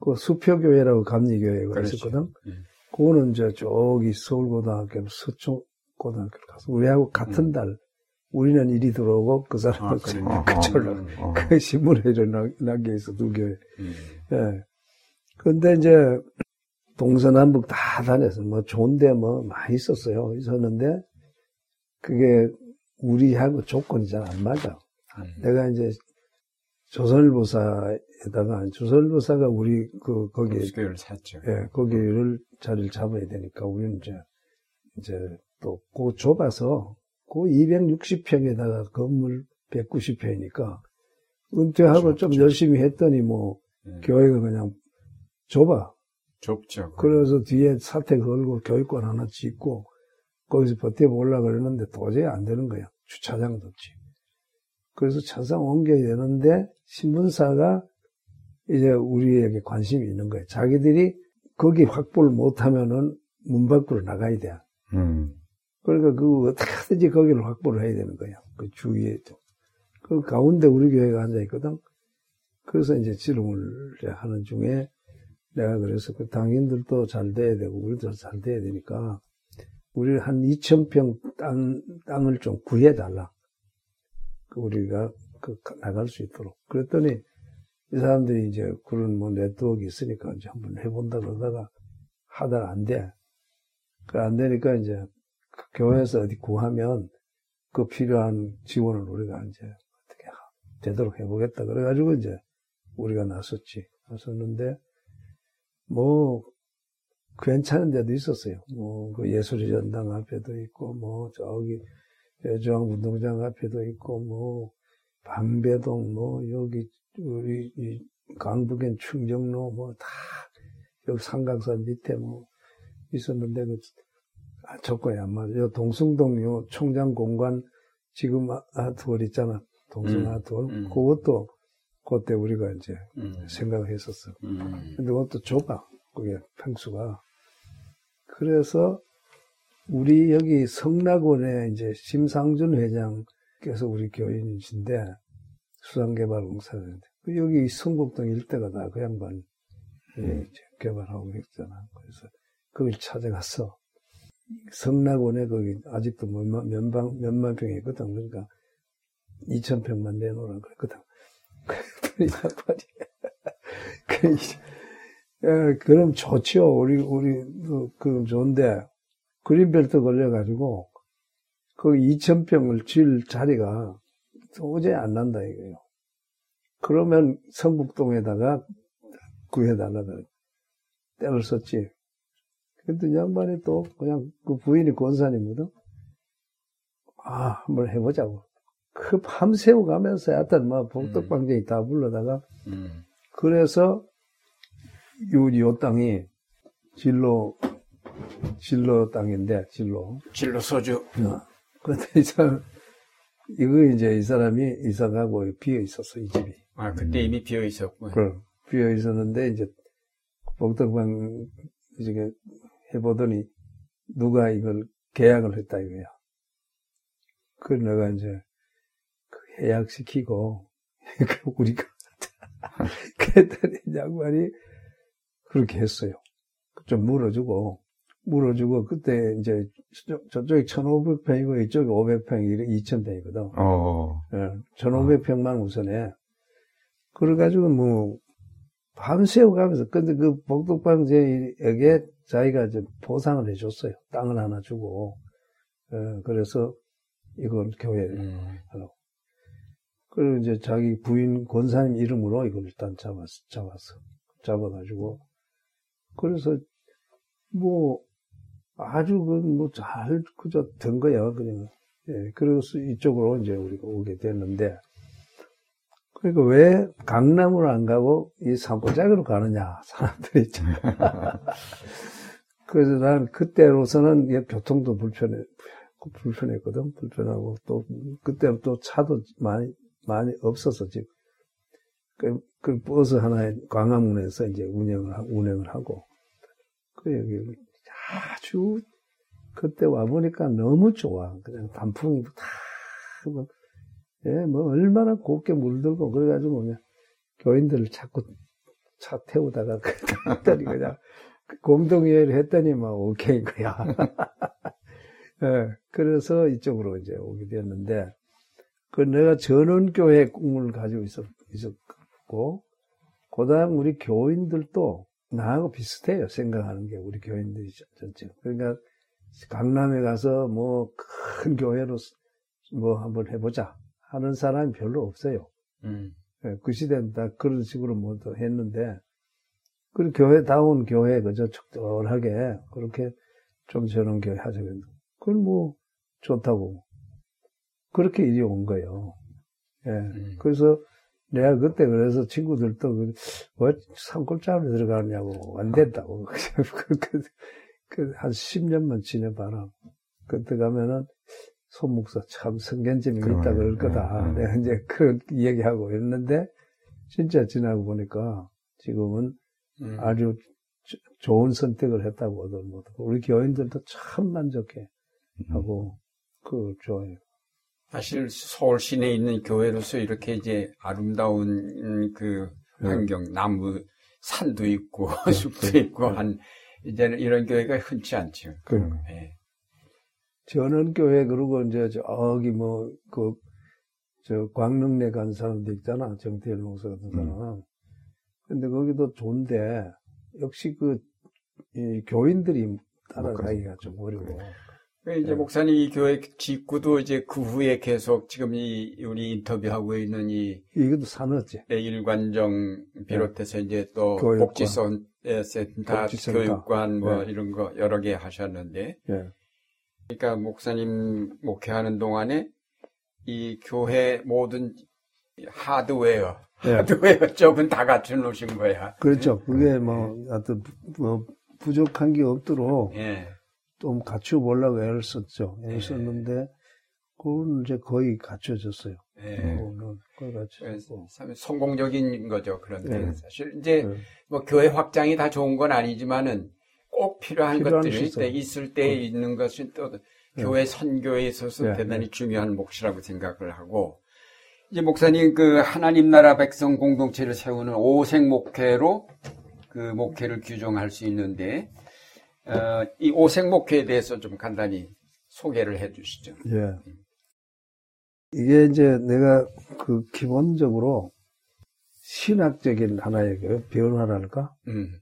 그 수표교회라고 감리교회가 그렇지. 있었거든. 예. 그거는 이제 저기 서울고등학교, 서초고등학교를 가서 우리하고 같은 달, 우리는 이리 들어오고 그 아, 사람은 그러네. 그쪽으로 어. 그 신문에 일어나게 해서 두 교회. 음. 예. 근데 이제 동서남북 다 다녔어. 뭐 좋은데 뭐 많이 있었어요. 있었는데 그게 우리하고 조건이 잘 안 맞아. 음. 내가 이제 조선일보사 에다가 조선일보사가 우리 그 거기에 수교를 샀죠. 예, 거기를 자리를 잡아야 되니까 우리는 이제 이제 또그 좁아서 그 260평에다가 건물 190평이니까 은퇴하고 좀 좁죠. 열심히 했더니 뭐 음. 교회가 그냥 좁아. 좁죠. 그래서 뒤에 사택 걸고 교육관 하나 짓고 거기서 버텨보려고 그러는데 도저히 안 되는 거야. 주차장도 없지. 그래서 차상 옮겨야 되는데 신문사가 이제 우리에게 관심이 있는 거예요. 자기들이 거기 확보를 못하면은 문 밖으로 나가야 돼. 음. 그러니까 그 어떻게든지 거기를 확보를 해야 되는 거야. 그 주위에. 그 가운데 우리 교회가 앉아 있거든. 그래서 이제 지름을 하는 중에 내가 그래서 그 당인들도 잘 돼야 되고 우리도 잘 돼야 되니까 우리 한 2,000평 땅, 땅을 좀 구해달라. 그 우리가 그 가- 나갈 수 있도록. 그랬더니 이 사람들이 이제 그런 뭐 네트워크 있으니까 이제 한번 해본다 그러다가 하다가 안 돼. 그 안 되니까 이제 그 교회에서 어디 구하면 그 필요한 지원을 우리가 이제 어떻게 하- 되도록 해보겠다. 그래가지고 이제 우리가 나섰지. 나섰는데 뭐 괜찮은 데도 있었어요. 뭐 그 예술의 전당 앞에도 있고 뭐 저기 여주왕 운동장 앞에도 있고 뭐 방배동 뭐 여기 우리 이 강북엔 충정로 뭐 다 여기 상강산 밑에 뭐 있었는데 그 아, 조건이 안 맞아요. 동숭동 요 총장 공간 지금 아- 아트홀 있잖아. 동성아도 음. 그것도 그때 우리가 이제 음. 생각을 했었어. 음. 근데 그것도 좁아. 그게 평수가. 그래서 우리 여기 성락원에 이제 심상준 회장께서 우리 교인이신데 수상개발공사인데 그 여기 성북동 일대가 다 그 양반 이 이제 개발하고 있잖아. 그래서 그걸 찾아갔어. 성락원에 거기 아직도 몇만, 몇만, 몇만 평이 있거든. 그러니까 2천 평만 내놓으라 그랬거든. 그랬더니 양반이 그 예, 그럼 좋죠. 우리, 우리, 그, 그럼 좋은데, 그린벨트 걸려가지고, 그 2,000평을 질 자리가 도저히 안 난다, 이거예요. 그러면 성북동에다가 구해달라고 때를 썼지. 근데 양반이 또 그냥 그 부인이 권사님거든. 아, 한번 해보자고. 그 밤새우 가면서 하여튼 뭐 복덕방쟁이 다 불러다가 음. 그래서 요, 요 땅이 진로, 진로 땅인데, 진로. 진로 소주. 어. 그런데 이 사람, 이거 이제 이 사람이 이사 가고 비어 있었어, 이 집이. 아, 그때 이미 비어 있었고. 그럼 비어 있었는데, 이제, 복덕방, 이제 해보더니, 누가 이걸 계약을 했다 이거야. 그 내가 이제, 그 계약시키고, 그 우리가, 그랬더니 양반이 그렇게 했어요. 좀 물어주고, 물어주고, 그때 이제 저- 저쪽이 1500평이고 이쪽이 500평이 2000평이거든. 어. 예, 1500평만 우선해. 그래가지고 뭐, 밤새워 가면서, 근데 그 복덕방제에게 자기가 이제 보상을 해줬어요. 땅을 하나 주고. 예, 그래서 이건 교회 음. 그리고 이제 자기 부인 권사님 이름으로 이걸 일단 잡았어, 잡았어. 잡아가지고. 그래서, 뭐, 아주 그, 뭐, 잘, 그저 된 거야, 그냥. 예, 그래서 이쪽으로 이제 우리가 오게 됐는데, 그러니까 왜 강남으로 안 가고 이 산골짜기로 가느냐, 사람들이 있잖아. 그래서 난 그때로서는 교통도 불편해, 불편했거든. 불편하고 또, 그때 또 차도 많이, 많이 없어서 지금. 그, 그 버스 하나에 광화문에서 이제 운영을, 하- 운행을 하고. 그 여기 아주 그때 와 보니까 너무 좋아. 그냥 단풍이 다, 뭐, 예, 뭐, 얼마나 곱게 물들고, 그래가지고 그냥 교인들을 자꾸 차 태우다가 그랬더니 그냥 공동회의를 했더니 막 오케이인 거야. 예, 그래서 이쪽으로 이제 오게 됐는데, 그 내가 전원교회 꿈을 가지고 있었, 있었고, 그 다음 우리 교인들도 나하고 비슷해요. 생각하는 게, 우리 교인들이 전체. 그러니까, 강남에 가서 뭐 큰 교회로 뭐 한번 해보자 하는 사람이 별로 없어요. 음. 예, 그 시대는 다 그런 식으로 뭐또 했는데, 그 교회다운 교회, 그저 적절하게 그렇게 좀 저런 교회 하자. 그건 뭐 좋다고. 그렇게 일이 온 거예요. 예. 음. 그래서 내가 그때 그래서 친구들도 그, 왜 산골짜기로 들어가느냐고 안 된다고. 그, 그, 그, 한 10년만 지내봐라. 그때 가면은 손목사 참 성견점이 있다. 그럴 거다. 네, 네. 내가 이제 그런 얘기하고 있는데 진짜 지나고 보니까 지금은 음. 아주 조- 좋은 선택을 했다고 하더라고요. 우리 교인들도 참 만족해 하고 그 좋아요. 사실 서울 시내에 있는 교회로서 이렇게 이제 아름다운 음, 그 네. 환경, 나무, 산도 있고, 숲도 있고, 한, 이제는 이런 교회가 흔치 않죠. 그 예. 전원교회 그러고 이제 저기 뭐 그 저 광릉내 간 사람도 있잖아 정태일 목사 같은 사람. 근데 거기도 좋은데 역시 그이 교인들이 따라가기가 좀 어려워. 그 이제 네. 목사님 이 교회 짓고도 이제 그 후에 계속 지금 이 우리 인터뷰하고 있는 이 이것도 산업지. 일관정 비롯해서 이제 또 네. 교육관. 복지센터, 복지센터. 교육관 뭐 네. 이런 거 여러 개 하셨는데 예. 그러니까 목사님 목회하는 동안에 이 교회 모든 하드웨어, 예. 하드웨어 쪽은 다 갖춰 놓으신 거야. 그렇죠. 그게 뭐 하여튼 뭐 부족한 게 없도록 예. 좀 갖추어 보려고 애를 썼죠. 애를 네. 썼는데 그건 이제 거의 갖춰졌어요. 예. 거의 갖춰졌고. 참 성공적인 거죠. 그런데 네. 사실 이제 네. 뭐 교회 확장이 다 좋은 건 아니지만은 꼭 필요한, 필요한 것들이. 때 있을 때 있는 것이 또 네. 교회 선교에 있어서 네, 대단히 네. 중요한 몫이라고 생각을 하고 이제 목사님 그 하나님 나라 백성 공동체를 세우는 오색 목회로 그 목회를 규정할 수 있는데 어, 이 오색 목회에 대해서 좀 간단히 소개를 해 주시죠. 예. 이게 이제 내가 그 기본적으로 신학적인 하나의 그 변화랄까? 음,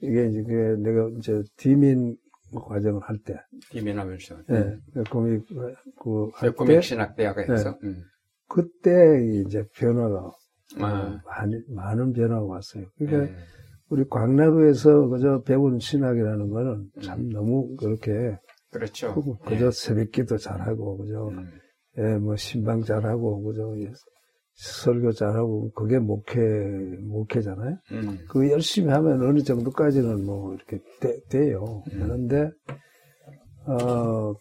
이게 이제 그 내가 이제 디민 과정을 할 때, 비면하면서 예, 코믹 그할 때, 코믹 신학대학에서 음. 그때 이제 변화가 아. 많이, 많은 변화가 왔어요. 그러니까 예. 우리 광나루에서 그저 배운 신학이라는 거는 참 음. 너무 그렇게 그렇죠. 그- 그저 새벽기도 잘하고 그저 음. 예, 뭐 신방 잘하고 그저 예, 설교 잘하고 그게 목회 목회잖아요. 음. 그 열심히 하면 어느 정도까지는 뭐 이렇게 돼, 돼요. 음. 그런데 어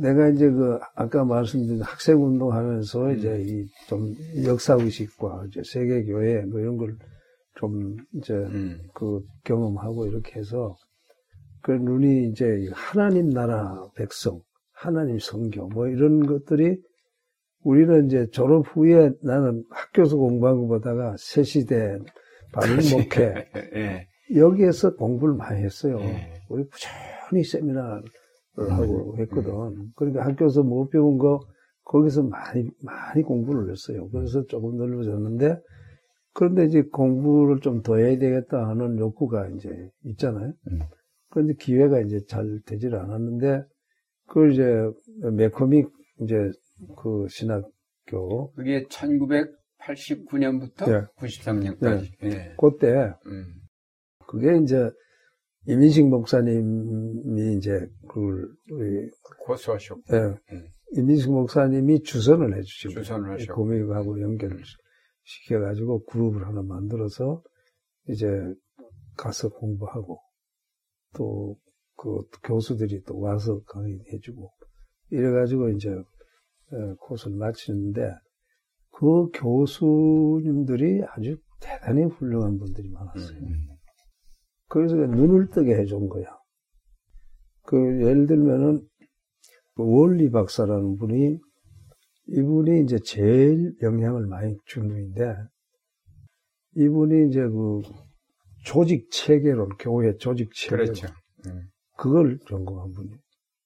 내가 이제 그 아까 말씀드린 학생 운동하면서 음. 이제 이 좀 역사 의식과 이제 세계 교회 뭐 이런 걸 좀 이제 음. 그 경험하고 이렇게 해서 그 눈이 이제 하나님 나라 백성, 하나님 성교 뭐 이런 것들이 우리는 이제 졸업 후에 나는 학교에서 공부한 것보다가 새 시대 바른 목회 예. 여기에서 공부를 많이 했어요. 예. 우리 부지런히 세미나를 하고 했거든. 그러니까 학교에서 못 배운 거 거기서 많이 많이 공부를 했어요. 그래서 조금 넓어졌는데 그런데 이제 공부를 좀 더 해야 되겠다 하는 욕구가 이제 있잖아요. 음. 그런데 기회가 이제 잘 되질 않았는데 그걸 이제 매코믹 이제 그 신학교 그게 1989년부터 네. 93년까지. 예. 그때 음. 그게 이제 이민식 목사님이 이제 그걸 고수하셨고 예, 음. 이민식 목사님이 주선을 해주시고 주선을 하셨고. 고믹하고 연결을 시켜가지고 그룹을 하나 만들어서 이제 가서 공부하고 또 그 교수들이 또 와서 강의해주고 이래가지고 이제 어, 코스를 마치는데 그 교수님들이 아주 대단히 훌륭한 분들이 많았어요. 음. 그래서 눈을 뜨게 해준 거야. 그, 예를 들면은, 그 원리 박사라는 분이, 이분이 이제 제일 영향을 많이 준 분인데, 이분이 이제 그, 조직 체계론, 교회 조직 체계론. 그렇죠. 음. 그걸 전공한 분이에요.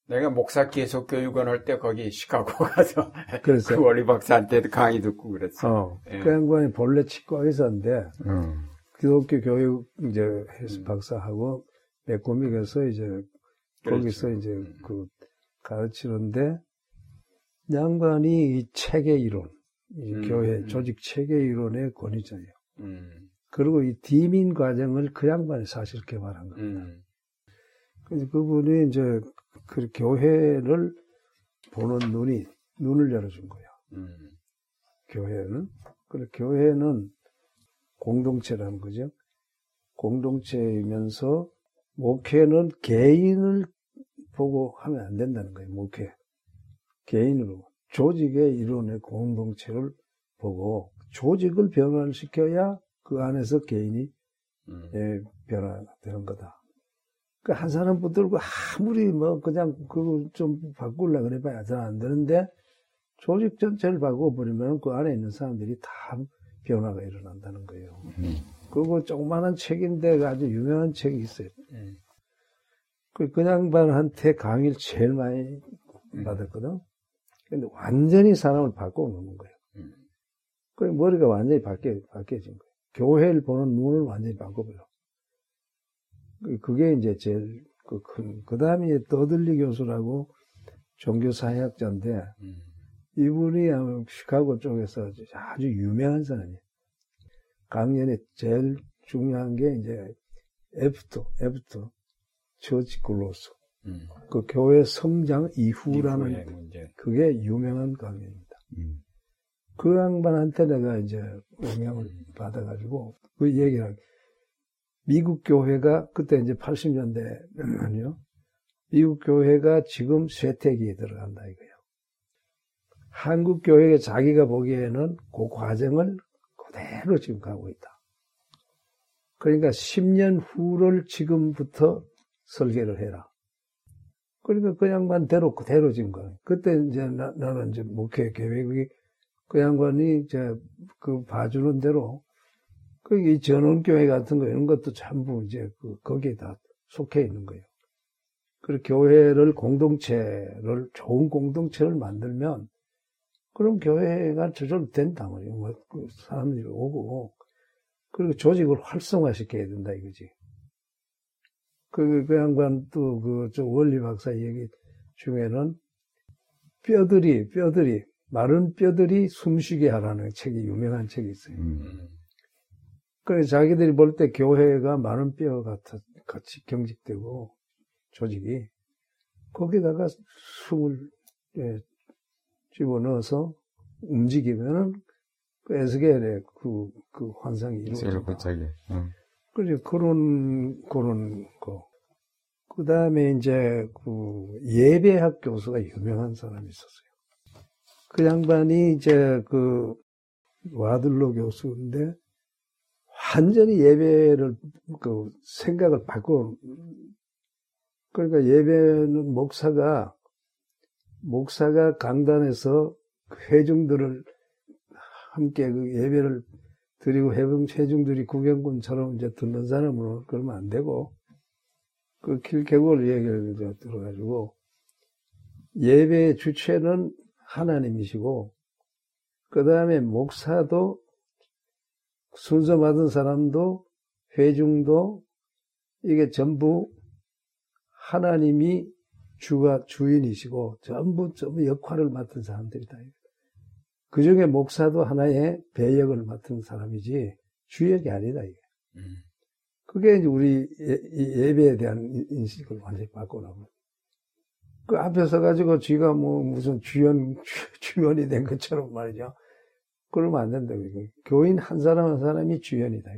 내가 목사 계속 교육원 할 때 거기 시카고 가서 그래서, 그 원리 박사한테도 강의 듣고 그랬어. 어, 예. 그 양반이 본래 치과 의사인데, 음. 기독교 교육 이제 해서 음. 박사하고, 메코믹에서 이제 거기서 이제 음. 그 가르치는데 양반이 이 체계 이론, 이 음, 교회 음. 조직 체계 이론의 권위자예요. 음. 그리고 이 디민 과정을 그 양반이 사실 개발한 거예요. 음. 그래서 그분이 이제 그 교회를 보는 눈이 눈을 열어준 거예요. 음. 교회는 그래 교회는 공동체라는 거죠. 공동체이면서 목회는 개인을 보고 하면 안 된다는 거예요. 목회 개인으로 조직의 이론의 공동체를 보고 조직을 변화시켜야 그 안에서 개인이 음. 예, 변화가 되는 거다. 그한 사람 붙들고 아무리 뭐 그냥 그거 좀 바꾸려 그래 봐야 잘 안 되는데 조직 전체를 바꿔버리면 그 안에 있는 사람들이 다 변화가 일어난다는 거예요. 음. 그거 조그마한 책인데 아주 유명한 책이 있어요. 음. 그, 그 양반한테 강의를 제일 많이 음. 받았거든. 근데 완전히 사람을 바꿔놓는 거예요. 음. 그 머리가 완전히 바뀌어, 바뀌어진 거예요. 교회를 보는 눈을 완전히 바꿔버려. 그- 그게 이제 제일 그 큰, 그 다음에 더들리 교수라고 종교사회학자인데, 음. 이분이 시카고 쪽에서 아주 유명한 사람이에요. 강연에 제일 중요한 게 이제 after, after, church growth. 음. 그 교회 성장 이후라는. 그게 유명한 강연입니다. 음. 그 양반한테 내가 이제 영향을 받아가지고 그 얘기를. 미국 교회가 그때 이제 80년대면요. 미국 교회가 지금 쇠퇴기에 들어간다 이거예요. 한국 교회가 자기가 보기에는 그 과정을 그대로 지금 가고 있다. 그러니까 10년 후를 지금부터 설계를 해라. 그러니까 그 양반 대로 그대로 지금 가. 그때 이제 나, 는 이제 목회 계획이 그 양반이 이제 그 봐주는 대로 그이 전원교회 같은 거 이런 것도 전부 이제 그 거기에 다 속해 있는 거예요. 그리고 교회를 공동체를 좋은 공동체를 만들면 그럼 교회가 저절로 된다 말이에요. 뭐그 사람들이 오고 그리고 조직을 활성화시켜야 된다 이거지. 그, 그 양반 또, 그, 저 원리 박사 얘기 중에는 뼈들이, 뼈들이, 마른 뼈들이 숨쉬게 하라는 책이 유명한 책이 있어요. 음. 그래서 자기들이 볼 때 교회가 마른 뼈 같아, 같이 경직되고 조직이 거기다가 숨을 예, 집어넣어서 움직이면은 그 에스겔의 그, 그 환상이 이루어진다. 응. 그래 그런 그런 거. 그 다음에 이제 그 예배학 교수가 유명한 사람이 있었어요. 그 양반이 이제 그 와들로 교수인데 완전히 예배를 그 생각을 바꿔 그러니까 예배는 목사가 목사가 강단에서 회중들을 함께 그 예배를 드리고 해병 회중들이 구경꾼처럼 이제 듣는 사람으로 그러면 안 되고 그 길개골 얘기를 이제 들어가지고 예배의 주체는 하나님이시고 그 다음에 목사도 순서 받은 사람도 회중도 이게 전부 하나님이 주가 주인이시고 전부 전부 역할을 맡은 사람들이다. 그 중에 목사도 하나의 배역을 맡은 사람이지 주역이 아니다 이게. 음. 그게 이제 우리 예, 배에 대한 인식을 완전히 바꾸라고. 그 앞에 서 가지고 쥐가 뭐 무슨 주연, 주연이 된 것처럼 말이죠. 그러면 안 된다. 이게. 교인 한 사람 한 사람이 주연이다.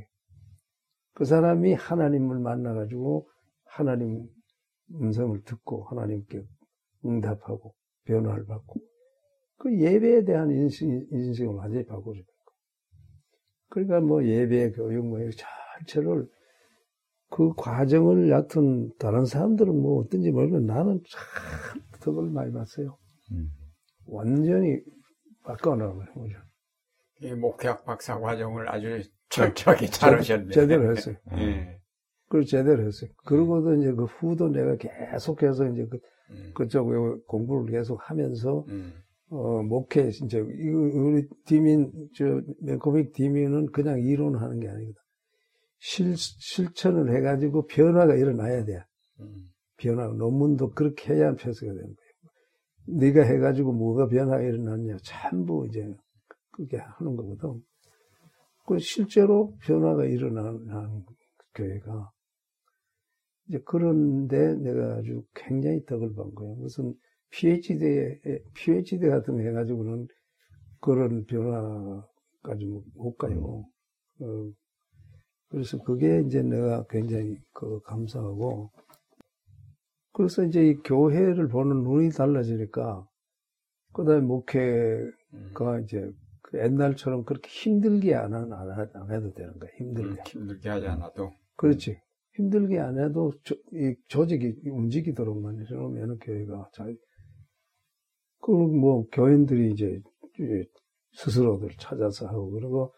그 사람이 하나님을 만나가지고 하나님 음성을 듣고 하나님께 응답하고 변화를 받고 그 예배에 대한 인식, 인식을 완전히 바꾸죠. 그러니까 뭐 예배 교육 뭐 전체를 그 과정을 얕은 다른 사람들은 뭐 어떤지 모르면 나는 참 덕을 많이 봤어요. 음. 완전히 바꿔놓은 거죠. 이 목회학 박사 과정을 아주 철저하게 잘 하셨네. 제대로 했어요. 예. 그걸 제대로 했어요. 그러고도 이제 그 후도 내가 계속해서 이제 그, 음. 그쪽 공부를 계속 하면서 음. 어, 목회, 이제, 우리 디민, 저, 메코믹 디민은 그냥 이론하는 게 아니거든. 실, 실천을 해가지고 변화가 일어나야 돼. 음. 변화, 논문도 그렇게 해야 표시가 되는 거예요. 네가 해가지고 뭐가 변화가 일어났냐. 전부 이제, 그게 하는 거거든. 그 실제로 변화가 일어나는 교회가. 이제 그런데 내가 아주 굉장히 덕을 본 거예요. 무슨 PhD, PhD 같은 거 해가지고는 그런 변화까지 못 가요. 어, 그래서 그게 이제 내가 굉장히 그 감사하고, 그래서 이제 이 교회를 보는 눈이 달라지니까, 그 다음에 목회가 음. 이제 그 옛날처럼 그렇게 힘들게 안, 안, 안 해도 되는 거야. 힘들게. 음, 힘들게 하지 않아도. 그렇지. 힘들게 안 해도 조, 이 조직이 움직이도록만 해놓으면 교회가 잘 그뭐 교인들이 이제 스스로들 찾아서 하고 그리고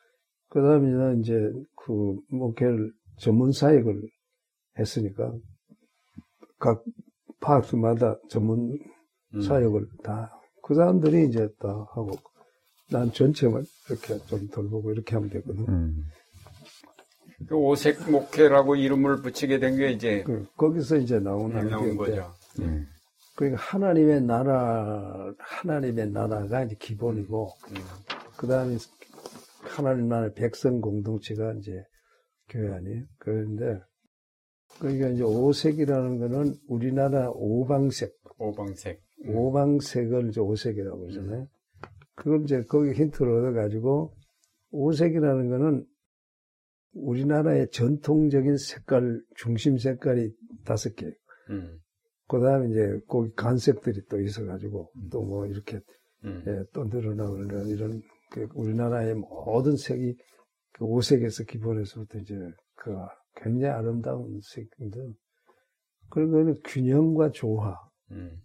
그 다음에 이제 그 목회를 전문 사역을 했으니까 각 파트마다 전문 음. 사역을 다그 사람들이 이제 다 하고 난 전체만 이렇게 좀 돌보고 이렇게 하면 되거든. 음. 그 오색 목회라고 이름을 붙이게 된 게 이제 그, 거기서 이제 나오는 나온 거죠. 음. 그러니까 하나님의 나라, 하나님의 나라가 이제 기본이고, 음. 그 다음에 하나님 나라의 백성 공동체가 이제 교회 아니에요? 그런데, 그러니까 이제 오색이라는 거는 우리나라 오방색. 오방색. 음. 오방색을 이제 오색이라고 그러잖아요. 음. 그걸 이제 거기 힌트를 얻어가지고, 오색이라는 거는 우리나라의 전통적인 색깔, 중심 색깔이 다섯 개. 음. 그 다음에 이제 거기 간색들이 또 있어가지고 또 뭐 이렇게 음. 예, 또 늘어나고 이런, 이런 그 우리나라의 모든 색이 그 오색에서 기본에서부터 이제 그 굉장히 아름다운 색인데 그런 거는 균형과 조화. 음.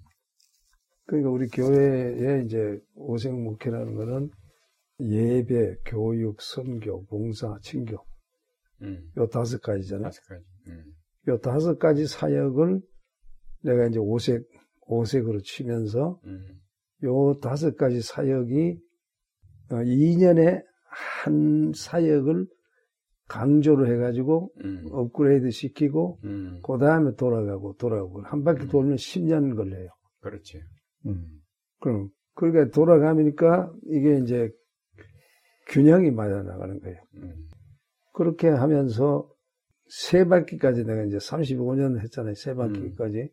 그러니까 우리 교회에 이제 오색 목회라는 거는 예배, 교육, 선교, 봉사, 친교 음. 요 다섯 가지잖아요. 다섯 가지. 음. 요 다섯 가지 사역을 내가 이제 오색 오색으로 치면서 음. 요 다섯 가지 사역이 어, 2년에 한 사역을 강조를 해가지고 음. 업그레이드 시키고 음. 그 다음에 돌아가고 돌아가고 한 바퀴 음. 돌면 10년 걸려요. 그렇지. 음. 그럼 그러니까 돌아가니까 이게 이제 균형이 맞아 나가는 거예요. 음. 그렇게 하면서 세 바퀴까지 내가 이제 35년 했잖아요. 세 바퀴까지.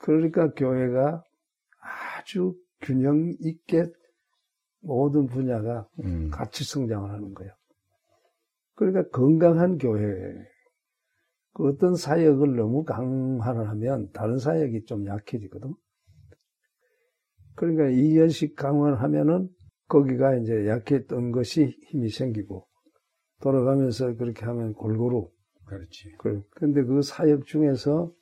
그러니까 교회가 아주 균형 있게 모든 분야가 음. 같이 성장을 하는 거예요. 그러니까 건강한 교회. 그 어떤 사역을 너무 강화를 하면 다른 사역이 좀 약해지거든. 그러니까 이연식 강화를 하면은 거기가 이제 약했던 것이 힘이 생기고 돌아가면서 그렇게 하면 골고루. 그렇지. 그- 근데 그 사역 중에서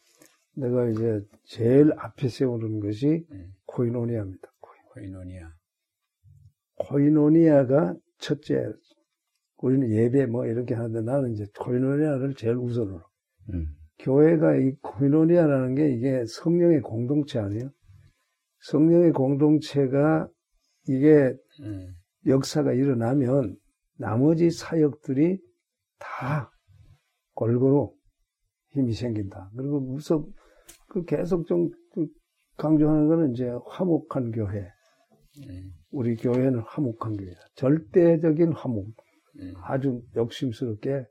내가 이제 제일 앞에 세우는 것이 음. 코이노니아입니다. 코이노니아. 코이노니아가 첫째. 우리는 예배 뭐 이렇게 하는데 나는 이제 코이노니아를 제일 우선으로. 음. 교회가 이 코이노니아라는 게 이게 성령의 공동체 아니에요? 성령의 공동체가 이게 음. 역사가 일어나면 나머지 사역들이 다 골고루 힘이 생긴다. 그리고 무섭, 그 계속 좀 강조하는 거는 이제 화목한 교회. 음. 우리 교회는 화목한 교회다. 절대적인 화목. 음. 아주 욕심스럽게.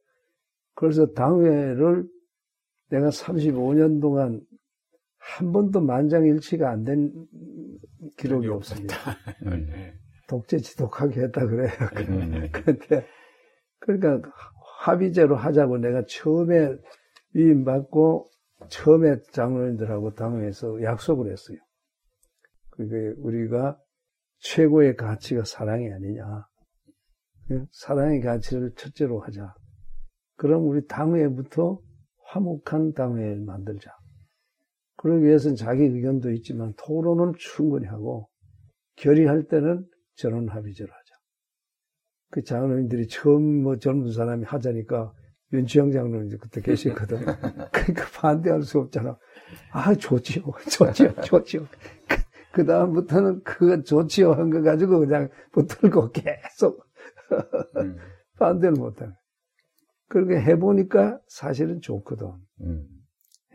그래서 당회를 내가 35년 동안 한 번도 만장일치가 안 된 기록이 없습니다. 음. 네. 독재 지독하게 했다 그래요. 음. 그런데, 그러니까 합의제로 하자고 내가 처음에 위임받고 처음에 장로님들하고 당회에서 약속을 했어요. 그게 우리가 최고의 가치가 사랑이 아니냐. 예? 사랑의 가치를 첫째로 하자. 그럼 우리 당회부터 화목한 당회를 만들자. 그러기 위해서는 자기 의견도 있지만 토론은 충분히 하고 결의할 때는 전원 합의제로 하자. 그 장로님들이 처음 뭐 젊은 사람이 하자니까 윤치영 장로님 그때 계셨거든. 그러니까 반대할 수 없잖아. 아, 좋지요. 좋지요. 좋지요. 그, 그 다음부터는 그거 좋지요 한 거 가지고 그냥 붙들고 계속 음. 반대를 못하는. 그렇게 해보니까 사실은 좋거든. 음.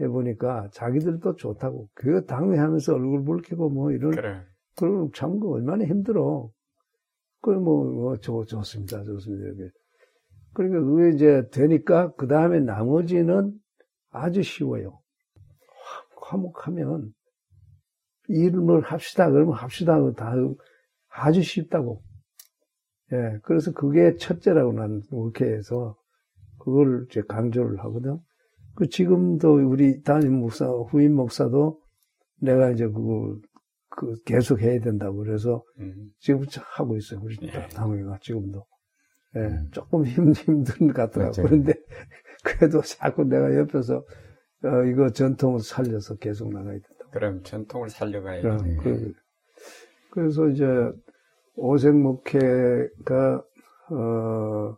해보니까 자기들도 좋다고. 그 당회하면서 얼굴 붉히고 뭐 이런 그래. 그럼 참, 그 얼마나 힘들어. 그래, 뭐, 뭐, 좋, 좋습니다. 좋습니다. 이렇게. 그러니까 그게 이제 되니까, 그 다음에 나머지는 아주 쉬워요. 화- 화목하면, 일을 합시다. 그러면 합시다. 다 아주 쉽다고. 예. 그래서 그게 첫째라고 난 목회에서 그걸 이제 강조를 하거든. 그 지금도 우리 담임 목사, 후임 목사도 내가 이제 그걸 그 계속 해야 된다고 그래서 음. 지금 하고 있어요. 우리 예. 당회가 지금도. 예, 음. 조금 힘, 힘든 것 같더라고. 그렇죠. 그런데 그래도 자꾸 내가 옆에서 어, 이거 전통을 살려서 계속 나가야 된다. 그럼 전통을 살려가야지. 그럼 그, 그래서 이제 오색 목회가 어,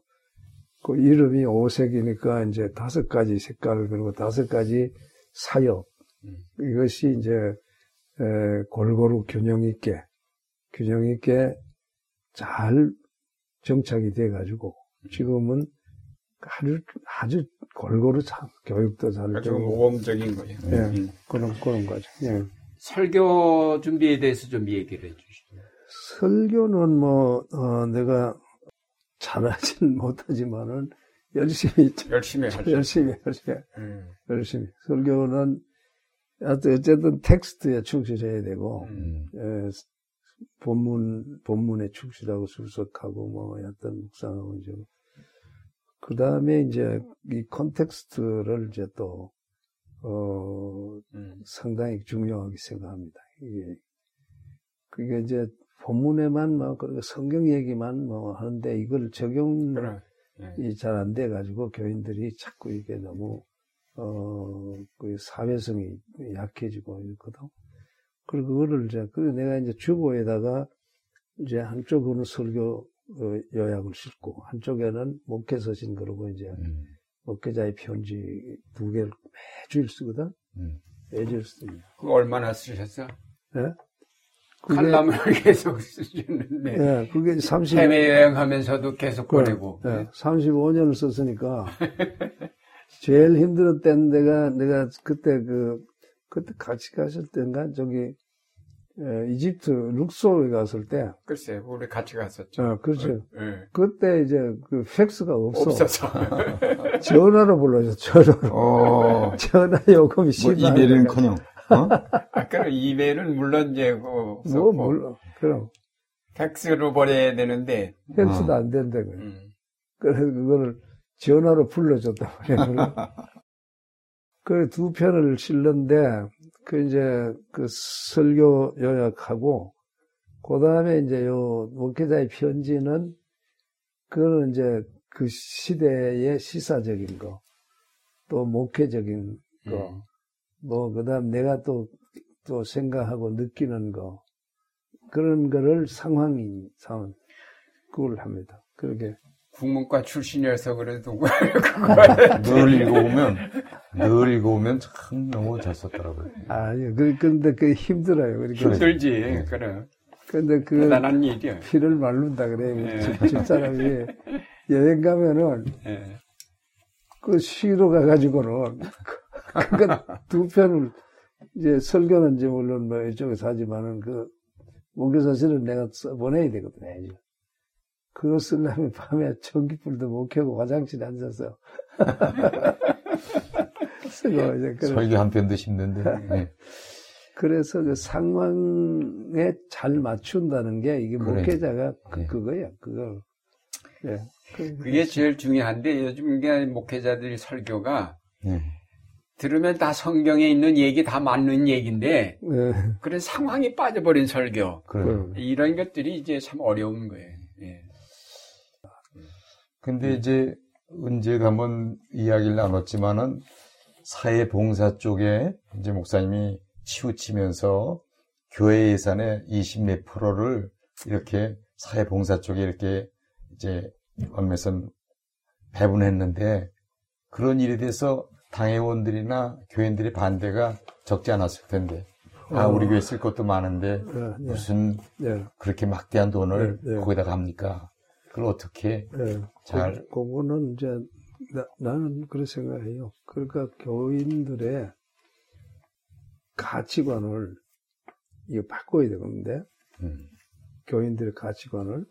그 이름이 오색이니까 이제 다섯 가지 색깔 그리고 다섯 가지 사역 음. 이것이 이제 에, 골고루 균형 있게 균형 있게 잘 정착이 돼 가지고 지금은 아주 아주 골고루 참 교육도 잘 아주 되고 모범적인 거예요. 예, 음. 그런 그런 거죠. 예. 설교 준비에 대해서 좀 얘기를 해주시죠. 설교는 뭐, 어, 내가 잘하지는 못하지만은 열심히, 열심히 하죠. 열심히, 열심히, 음. 열심히. 설교는 어쨌든 텍스트에 충실해야 되고, 음. 예, 본문, 본문에 충실하고 출석하고, 뭐, 하여튼 묵상하고, 이제. 그 다음에 이제 이 context를 이제 또, 어, 음. 상당히 중요하게 생각합니다. 이게 그게 이제 본문에만 뭐 그 성경 얘기만 뭐 하는데 이걸 적용이 그래. 예. 잘 안 돼 가지고 교인들이 자꾸 이게 너무 어 그 사회성이 약해지고 이렇거든. 그리고 그거를 이제 그 내가 이제 주보에다가 이제 한쪽으로는 설교 어, 요약을 싣고 한쪽에는 목회 서신 그러고 이제 음, 목회자의 편지 두 개를 매주일 쓰거든. 음. 매주일 쓰니. 그거 얼마나 쓰셨어? 예? 그게, 칼럼을 계속 쓰셨는데 예, 그게 30, 해외 여행하면서도 계속 보내고 예, 35년을 썼으니까 제일 힘들었던 데가 내가 그때 그 그때 같이 갔을 때인가 저기 예, 이집트 룩소에 갔을 때, 글쎄 우리 같이 갔었죠. 어, 그렇죠. 예. 그때 이제 그 팩스가 없어. 없어서 전화로 불러줘, 전화로. 어, 전화 요금이 뭐 10만 이메일은커녕 어? 아까는 이메일은 물론 이제 그 뭐, 없었고 몰라. 그럼. 팩스로 보내야 되는데 팩스도 어. 안 된다, 그래. 음. 그래서 그거를 전화로 불러줬단 말이야. 그 두 편을 실는데, 그 이제 그 설교 요약하고, 그 다음에 이제 요 목회자의 편지는, 그거는 이제 그 시대의 시사적인 거, 또 목회적인 거, 음. 뭐, 그 다음 내가 또, 또 생각하고 느끼는 거, 그런 거를 상황인, 상황, 그걸 합니다. 그렇게. 국문과 출신이어서 그래도 늘 읽어보면 늘 읽어보면 참 너무 잘 썼더라고요. 아니, 그, 근데 그 힘들어요. 그러니까. 힘들지. 네. 그래. 근데 그 대단한 일이야. 피를 말른다 그래. 예. 집, 집사람이 여행 가면은 예. 그 쉬러 가가지고는 그두 편을 이제 설교는 이제 물론 뭐 이쪽에서 하지만은 그 목교사실은 내가 써 보내야 되거든. 해야지. 그거 쓰려면 밤에 전기불도 못 켜고 화장실에 앉아서 쓰고 이제 그런 설교 한 편도 힘든데. 네. 그래서 그 상황에 잘 맞춘다는 게 이게 그래. 목회자가 그, 네. 그거야. 그거. 예. 그- 그게 제일 중요한데 요즘 이게 목회자들이 설교가 네. 들으면 다 성경에 있는 얘기 다 맞는 얘기인데 예. 그런 상황이 빠져버린 설교 그래요. 이런 것들이 이제 참 어려운 거예요. 예. 근데 이제 은재도 한번 이야기를 나눴지만은 사회봉사 쪽에 이제 목사님이 치우치면서 교회 예산의 20몇 프로를 이렇게 사회봉사 쪽에 이렇게 이제 얼마선 배분했는데 그런 일에 대해서 당회원들이나 교인들의 반대가 적지 않았을 텐데 아 우리 교회 쓸 것도 많은데 예, 예, 무슨 예, 그렇게 막대한 돈을 네, 네. 거기다가 합니까? 그걸 어떻게 예. 잘- 그, 그거는 이제 나, 는 그렇게 생각해요. 그러니까 교인들의 가치관을 이거 바꿔야 되는데 음, 교인들의 가치관을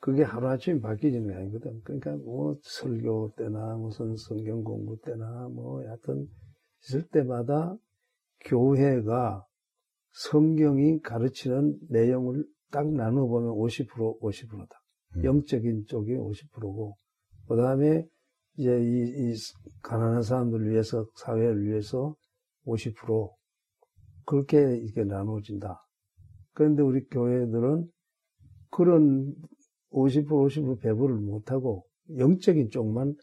그게 하루아침에 바뀌지는 게 아니거든. 그러니까 뭐 설교 때나 무슨 성경 공부 때나 뭐 하여튼 있을 때마다 교회가 성경이 가르치는 내용을 딱 나눠보면 50% 50%다. 음. 영적인 쪽이 50%고 그 다음에 이제 이, 이 가난한 사람들을 위해서 사회를 위해서 50% 그렇게 이게 나눠진다. 그런데 우리 교회들은 그런 50% 50% 배분을 못하고 영적인 쪽만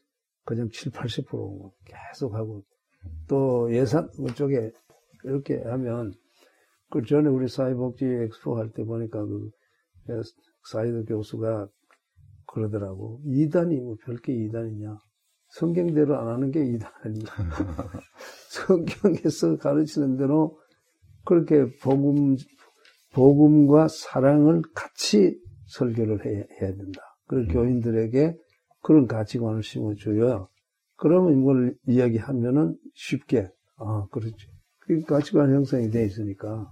그냥 7, 80% 계속 하고 또 예산 그쪽에 이렇게 하면 그 전에 우리 사회복지 엑스포 할 때 보니까 그 사이더 교수가 그러더라고 이단이 뭐 별게 이단이냐 성경대로 안 하는 게 이단 아니냐 성경에서 가르치는 대로 그렇게 복음 복음과 사랑을 같이 설교를 해야, 해야 된다. 그리고 교인들에게 그런 가치관을 심어줘야 그러면 이걸 이야기하면은 쉽게 아 그렇지. 그 가치관 형성이 돼 있으니까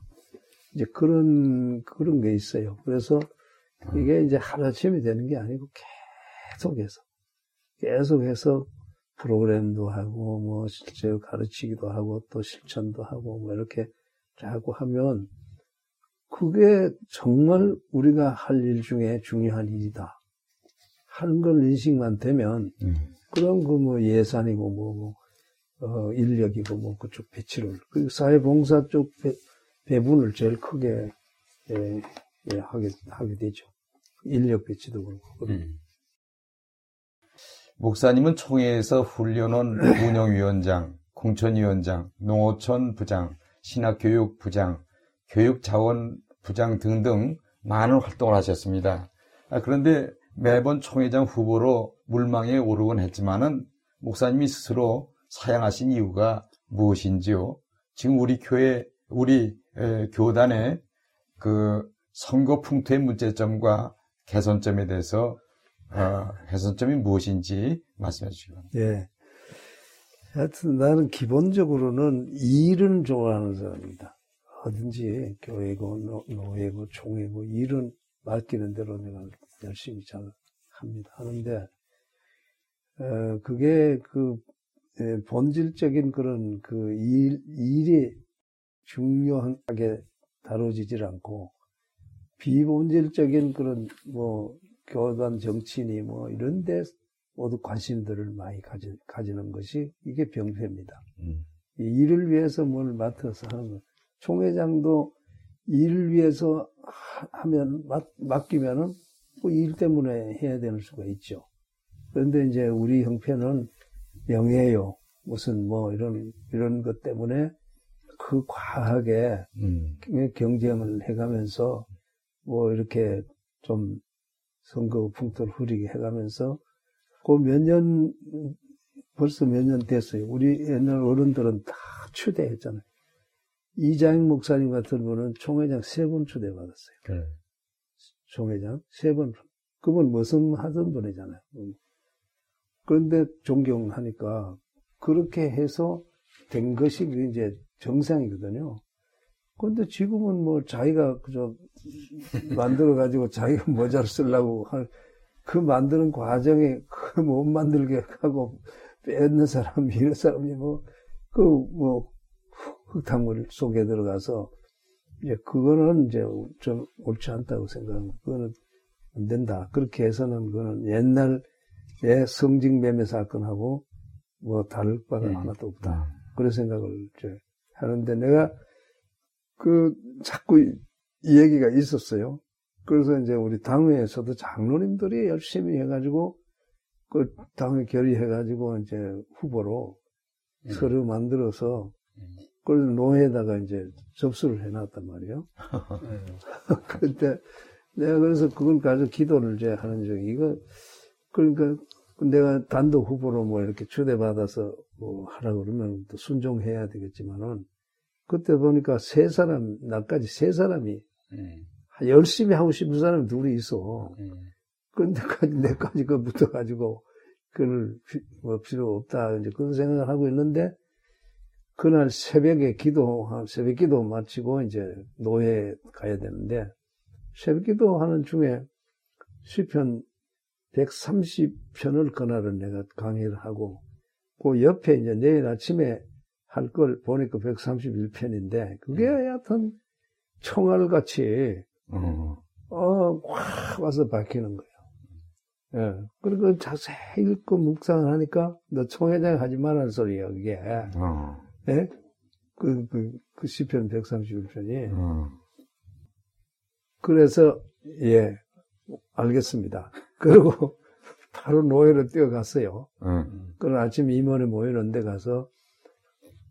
이제 그런 그런 게 있어요. 그래서 이게 이제 하루아침이 되는 게 아니고 계속해서 계속해서 프로그램도 하고 뭐 실제로 가르치기도 하고 또 실천도 하고 뭐 이렇게 하고 하면 그게 정말 우리가 할 일 중에 중요한 일이다. 하는 걸 인식만 되면 음, 그럼 그 뭐 예산이고 뭐, 뭐 어, 인력이고 뭐 그쪽 배치를 그리고 사회봉사 쪽 배, 배분을 제일 크게 예, 예, 하게, 하게 되죠. 인력 배치도 그렇고. 음. 목사님은 총회에서 훈련원 운영위원장, 공천위원장, 농어촌 부장, 신학교육 부장, 교육자원 부장 등등 많은 활동을 하셨습니다. 아, 그런데 매번 총회장 후보로 물망에 오르곤 했지만은 목사님이 스스로 사양하신 이유가 무엇인지요? 지금 우리 교회, 우리 에, 교단의 그 선거 풍토의 문제점과 개선점에 대해서 어, 개선점이 무엇인지 말씀해 주시기 바랍니다. 예. 하여튼 나는 기본적으로는 일은 좋아하는 사람이다. 어든지 교회고 노, 노예고 총회고 일은 맡기는 대로 내가 열심히 잘 합니다. 하는데 어, 그게 그 예, 본질적인 그런 그 일, 일이 중요하게 다뤄지질 않고 비본질적인 그런 뭐 교단 정치니 뭐 이런 데 모두 관심들을 많이 가지, 가지는 것이 이게 병폐입니다. 음. 이 일을 위해서 뭘 맡아서 하는 거. 총회장도 일을 위해서 하, 면 맡, 맡기면은 뭐 일 때문에 해야 되는 수가 있죠. 그런데 이제 우리 형편은 명예요. 무슨 뭐 이런 이런 것 때문에 그 과하게 음. 경쟁을 해가면서 뭐 이렇게 좀 선거 풍토를 흐리게 해가면서 그 몇 년 벌써 몇 년 됐어요. 우리 옛날 어른들은 다 추대했잖아요. 이장익 목사님 같은 분은 총회장 세 번 추대받았어요. 그래. 총회장 세 번. 그분 머슴하던 분이잖아요. 그런데 존경하니까 그렇게 해서 된 것이 이제 정상이거든요. 그런데 지금은 뭐 자기가 그저 만들어가지고 자기가 모자를 쓰려고 할, 그 만드는 과정에 그 못 만들게 하고 뺏는 사람, 이런 사람이 뭐, 그 뭐, 흙탕물 속에 들어가서 이제 그거는 이제 좀 옳지 않다고 생각합니다. 그거는 안 된다. 그렇게 해서는 그거는 옛날에 성직매매 사건하고 뭐 다를 바가 음. 하나도 없다. 그런 생각을 이제 하는데 내가 그 자꾸 이, 이 얘기가 있었어요. 그래서 이제 우리 당회에서도 장로님들이 열심히 해가지고 그 당회 결의해가지고 이제 후보로 음. 서류 만들어서 음. 그걸 노회에다가 이제 접수를 해놨단 말이에요. 음. 그때 내가 그래서 그걸 가지고 기도를 이제 하는 중에 이거 그러니까 내가 단독 후보로 뭐 이렇게 초대받아서 뭐 하라 그러면 또 순종해야 되겠지만은 그때 보니까 세 사람 나까지 세 사람이 음. 열심히 하고 싶은 사람이 둘이 있어. 음. 그런데까지 내까지 그 붙어가지고 그걸 피- 뭐 필요 없다 이제 그런 생각을 하고 있는데 그날 새벽에 기도 한 새벽 기도 마치고 이제 노예 가야 되는데 새벽 기도 하는 중에 시편 130편을 그날은 내가 강의를 하고 그 옆에 이제 내일 아침에 할 걸 보니까 131편인데 그게 하여튼 총알같이 어. 어, 확 와서 박히는 거예요. 예. 그리고 자세히 읽고 묵상을 하니까, 너 총회장 하지 말라는 소리예요, 그게. 어. 예? 그, 그, 그 시편 131편이. 어. 그래서, 예, 알겠습니다. 그리고 바로 노예로 뛰어갔어요. 어. 그런 아침 임원회 모이는 데 가서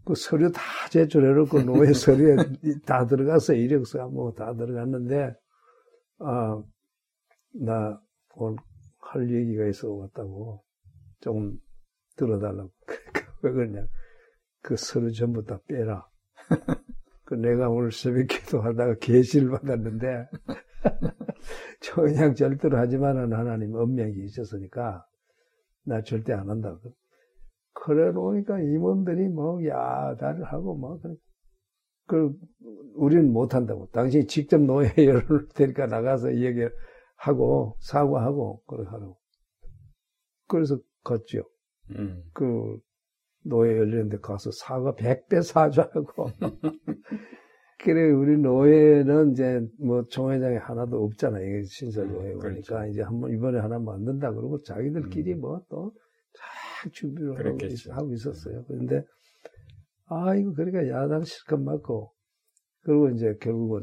그 서류 다 제출해놓고 노예 서류에 다 들어갔어요. 이력서가 뭐다 들어갔는데, 아, 나 오늘 할 얘기가 있어 왔다고 조금 들어달라고. 왜 그러냐. 그 서류 전부 다 빼라. 그 내가 오늘 새벽 기도 하다가 계시를 받았는데, 저 그냥 절대로 하지 말라는 하나님 엄명이 있었으니까, 나 절대 안 한다고. 그래 놓으니까 임원들이 뭐, 야, 다를 하고 뭐, 그래. 그, 우리는 못한다고. 당신이 직접 노예를 데리고 나가서 얘기하고, 사과하고, 그렇게 하라고. 그래서 갔죠. 음. 그, 노예 열리는데 가서 사과 100배 사주하고. 그래, 우리 노예는 이제 뭐 총회장이 하나도 없잖아요. 이게 신설 노예 그렇죠. 오니까 이제 한번 이번에 하나 만든다 그러고 자기들끼리 음. 뭐또 잘 준비를 하고, 그랬겠죠. 있- 하고 있 었어요. 그런데 아, 이거 그러니까 야당 실컷 맞고 그리고 이제 결국은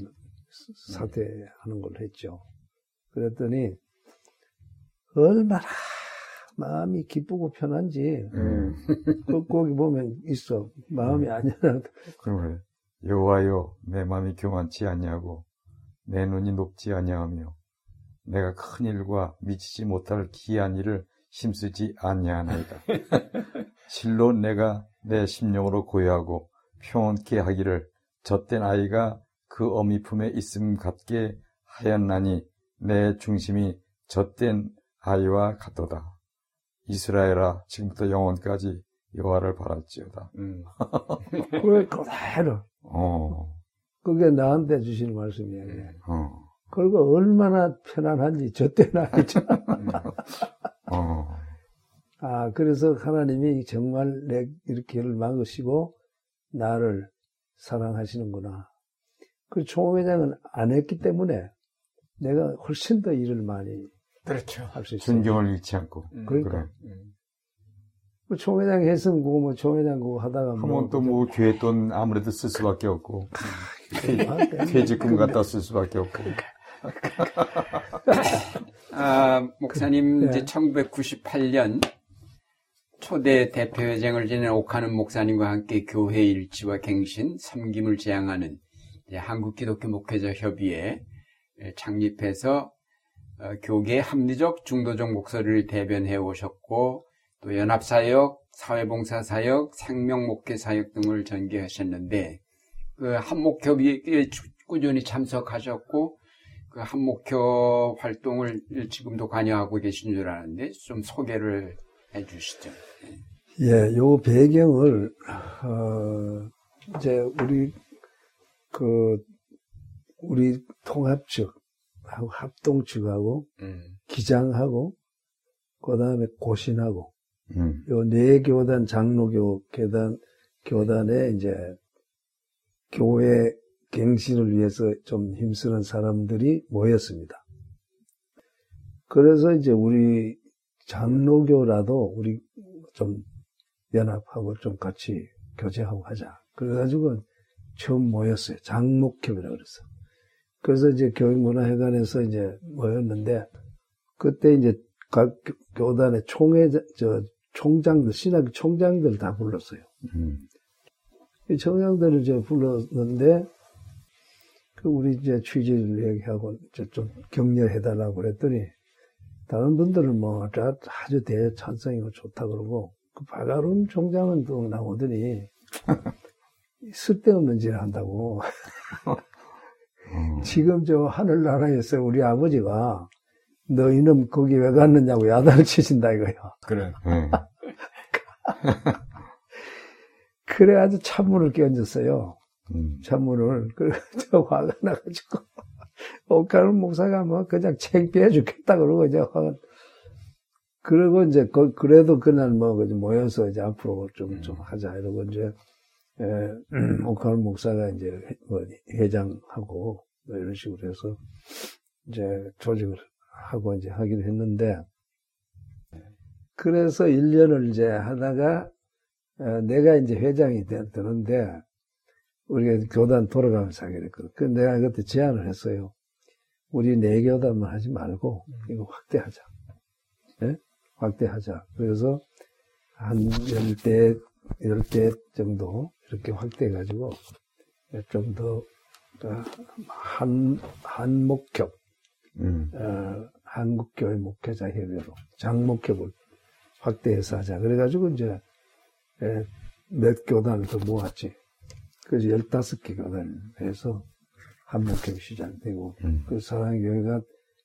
사퇴하는 걸 했죠. 그랬더니 얼마나 마음이 기쁘고 편한지 음. 그 거기 보면 있어 마음이 아니라 그래. 여호와여 내 마음이 교만치 아니하고 내 눈이 높지 아니하며 내가 큰 일과 미치지 못할 기한 일을 힘쓰지 아니하나이다. 실로 내가 내 심령으로 고요하고 평온케 하기를 젖된 아이가 그 어미 품에 있음 같게 하였나니 내 중심이 젖된 아이와 같도다. 이스라엘아 지금부터 영원까지 여호와를 바랄지어다. 음. 그걸 그대로 어, 그게 나한테 주시는 말씀이에요. 어, 그리고 얼마나 편안한지 저 때는 알죠. 어, 아 그래서 하나님이 정말 내 이렇게를 막으시고 나를 사랑하시는구나. 그 총회장은 안 했기 때문에 내가 훨씬 더 일을 많이 그렇죠. 할수 있어요. 존경을 잃지 않고. 음. 그러니까 그래. 음. 뭐 총회장 했으면 그거 뭐 총회장 그거 하다가 하면 또뭐 교회 돈 아무래도 쓸 수밖에 없고 아, 퇴직금 갖다 쓸 수밖에 없고. 아, 목사님 그, 이제 네. 1998년 초대 대표회장을 지낸 오카는 목사님과 함께 교회 일치와 갱신, 섬김을 지향하는 한국기독교 목회자 협의회 창립해서 어, 교계 합리적 중도적 목소리를 대변해 오셨고 또 연합사역, 사회봉사사역, 생명목회사역 등을 전개하셨는데 그 한목협의에 주- 꾸준히 참석하셨고 그 한목협 활동을 지금도 관여하고 계신 줄 아는데 좀 소개를 해 주시죠. 예, 요 배경을 어, 이제 우리 그 우리 통합 측하고 합동 측하고 음, 기장하고 그 다음에 고신하고 음, 요네 교단 장로교 교단 교단에 이제 교회 갱신을 위해서 좀 힘쓰는 사람들이 모였습니다. 그래서 이제 우리 장로교라도 우리 좀 연합하고 좀 같이 교제하고 하자. 그래가지고 처음 모였어요. 장목협이라 그래서. 그래서 이제 교육문화회관에서 이제 모였는데 그때 이제 각 교- 교단의 총회 저 총장들 신학 총장들 다 불렀어요. 음, 이 총장들을 이제 불렀는데 그 우리 이제 취지를 얘기하고 좀 격려해달라고 그랬더니 다른 분들은 뭐 다- 아주 대찬성이고 좋다 그러고 그 바가룬 총장은 또 나오더니 쓸데없는 짓을 한다고 어, 지금 저 하늘나라에서 우리 아버지가 너 이놈 거기 왜 갔느냐고 야단을 치신다 이거야. 그래. 예. 그래 아주 찬물을 끼얹었어요. 음, 찬물을. 그래 저 화가 나가지고 옥가는 목사가 뭐 그냥 창피해 죽겠다 그러고 이제 화가 그리고 이제 그, 그래도 그날 뭐 그저 모여서 이제 앞으로 좀좀 하자 이러고 이제 에, 옥가는 목사가 이제 회- 뭐 회장하고 뭐 이런 식으로 해서 이제 조직을 하고 이제 하기로 했는데 그래서 1년을 이제 하다가 어, 내가 이제 회장이 되- 되는데 우리가 교단 돌아가면서 하게 됐거든. 그 내가 그때 제안을 했어요. 우리 네 교단만 하지 말고 이거 확대하자. 예? 확대하자. 그래서 한 열 대 열 대 정도 이렇게 확대해가지고 좀 더 한 한목협 음, 어, 한국교회 목회자 협의회로 장목협을 확대해서 하자. 그래가지고 이제 에, 몇 교단을 더 모았지. 그래서 15개 교단을 해서 한목협이 시작되고 음. 그 사랑교회가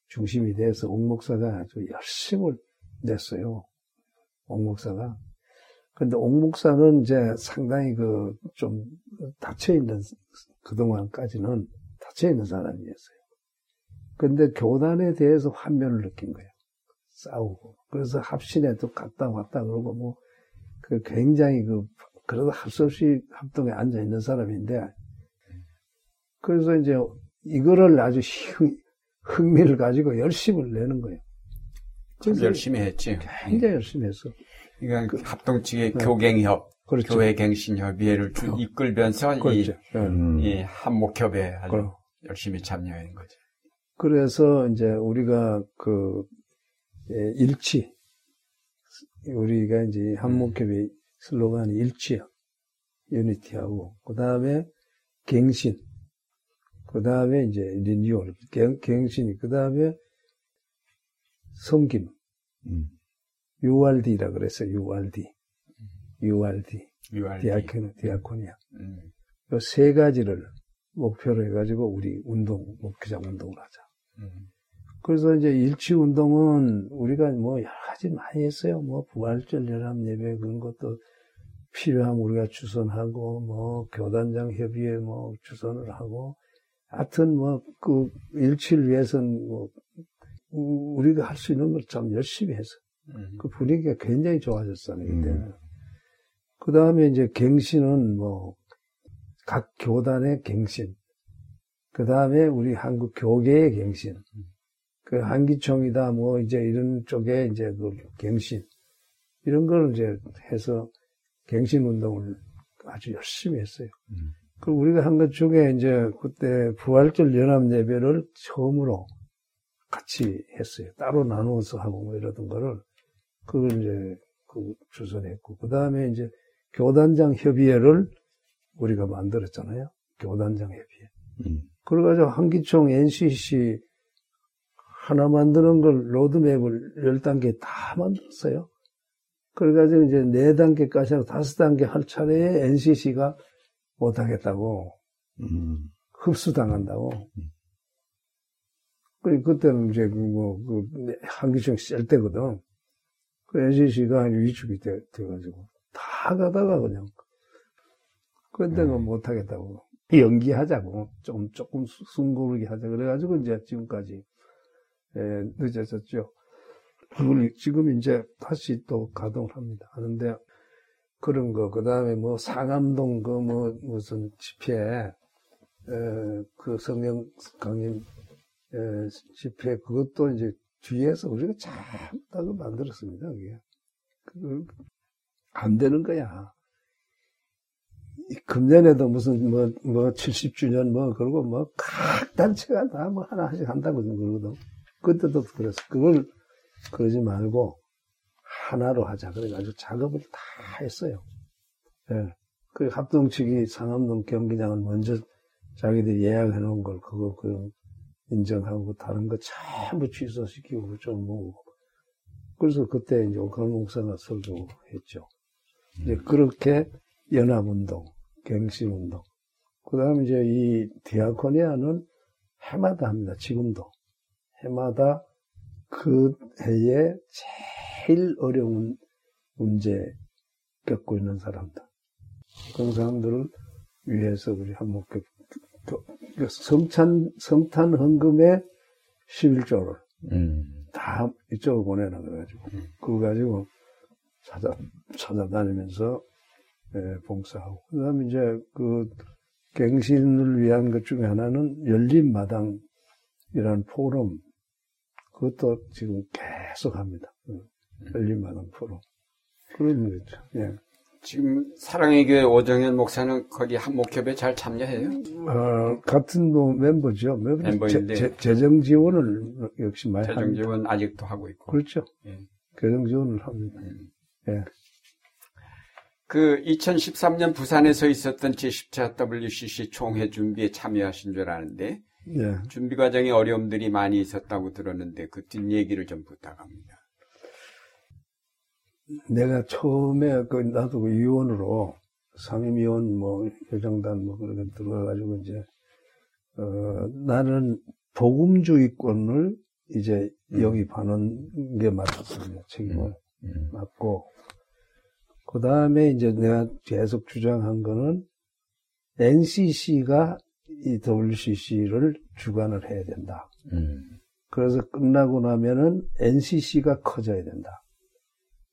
중심이 돼서 옥목사가 아주 열심을 냈어요. 옥목사가. 근데 옥목사는 이제 상당히 그 좀 닫혀있는, 그동안까지는 닫혀있는 사람이었어요. 근데 교단에 대해서 환멸을 느낀 거예요. 싸우고. 그래서 합신에도 갔다 왔다 그러고 뭐, 그 굉장히 그, 그래도 할 수 없이 합동에 앉아 있는 사람인데, 그래서 이제 이거를 아주 흥, 흥미를 가지고 열심을 내는 거예요. 참 열심히 했지. 굉장히 열심히 했어. 그러니까 합동 측의 네. 교갱협, 그렇죠. 교회 갱신협의회를 쭉 이끌면서 그렇죠. 예. 음, 이, 이 한목협에 아주 그럼. 열심히 참여한 거죠. 그래서 이제 우리가 그 예, 일치 우리가 이제 한목협의 슬로건이 일치야 유니티하고 그 다음에 갱신 그 다음에 이제 리뉴얼 갱, 갱신이 그 다음에 섬김 음. URD라 그랬어요 URD URD URD. 디아코니 디아코니아 음. 이세 가지를 목표로 해가지고 우리 운동 목표장 운동을 하자. 음. 그래서 이제 일치 운동은 우리가 뭐 여러 가지 많이 했어요. 뭐 부활절 연합 예배 그런 것도 필요하면 우리가 주선하고 뭐 교단장 협의회 뭐 주선을 하고 하여튼 뭐그 일치를 위해서는 뭐 우- 우리가 할 수 있는 걸 참 열심히 해서 음. 그 분위기가 굉장히 좋아졌잖아요 그때. 음. 그 다음에 이제 갱신은 뭐 각 교단의 갱신. 그 다음에 우리 한국 교계의 갱신. 그 한기총이다 뭐 이제 이런 쪽에 이제 그 갱신. 이런 걸 이제 해서 갱신 운동을 아주 열심히 했어요. 음. 그리고 우리가 한 것 중에 이제 그때 부활절 연합 예배를 처음으로 같이 했어요. 따로 나누어서 하고 뭐 이러던 거를 그걸 이제 그 주선했고 그 다음에 이제 교단장 협의회를 우리가 만들었잖아요. 교단장 협의회. 음. 그래가지고 한기총 NCC 하나 만드는 걸 로드맵을 10단계 다 만들었어요. 그래가지고 이제 4단계까지 하고 5단계 할 차례에 NCC가 못하겠다고 음. 흡수당한다고. 그 그때는 이제 그 뭐, 그, 한기총 셀 때거든. 그 NCC가 위축이 돼, 돼가지고. 다 가다가 그냥. 그때는 못하겠다고. 연기하자고. 좀, 조금 수- 숨고르게 하자. 그래가지고 이제 지금까지, 예, 늦어졌죠. 그걸 지금 이제 다시 또 가동을 합니다. 하는데, 그런 거, 그 다음에 뭐 상암동 그 뭐 무슨 집회, 에, 그 성령 강림 에, 집회 그것도 이제 뒤에서 우리가 참다그 만들었습니다. 그게 그안 되는 거야. 이 금년에도 무슨 뭐 뭐 70주년 뭐 그러고 뭐 각 단체가 다 뭐 하나씩 한다고 그러거든. 그때도 그랬어. 그걸 그러지 말고 하나로 하자. 그래가지고 작업을 다 했어요. 예. 그 합동 측이 상암동 경기장을 먼저 자기들이 예약해 놓은 걸 그거 그 인정하고 다른 거 전부 취소시키고 좀 뭐. 그래서 그때 이제 오카노 목사가 설교했죠. 이제 그렇게 연합운동, 갱신운동. 그 다음에 이제 이 디아코니아는 해마다 합니다. 지금도. 해마다 그 해에 제일 어려운 문제 겪고 있는 사람들. 그런 사람들을 위해서 우리 한목교 그 성찬, 성탄 헌금의 11조를 음. 다 이쪽으로 보내라 그래가지고 그거 가지고 찾아 찾아다니면서 예, 봉사하고 그 다음에 이제 그 갱신을 위한 것 중에 하나는 열린 마당이라는 포럼 그것도 지금 계속 합니다. 음, 열린 마당 포럼 그런 거죠. 예. 지금 사랑의 교회 오정현 목사는 거기 한 목협에 잘 참여해요? 어, 같은 뭐 멤버죠. 멤버- 멤버인데. 재- 재- 재정 지원을 역시 많이 재정 합니다. 지원 아직도 하고 있고. 그렇죠. 예. 재정 지원을 합니다. 음. 예. 그 2013년 부산에서 있었던 제10차 WCC 총회 준비에 참여하신 줄 아는데 예. 준비 과정에 어려움들이 많이 있었다고 들었는데 그 뒷얘기를 좀 부탁합니다. 내가 처음에 그 나도 그 위원으로 상임위원 뭐 회장단 뭐 그런 거 들어가가지고 이제 어 나는 복음주의권을 이제 음. 영입하는 게 맞았습니다. 책임을 음. 맡고 그 다음에 이제 내가 계속 주장한 거는 NCC가 이 WCC를 주관을 해야 된다. 음. 그래서 끝나고 나면은 NCC가 커져야 된다.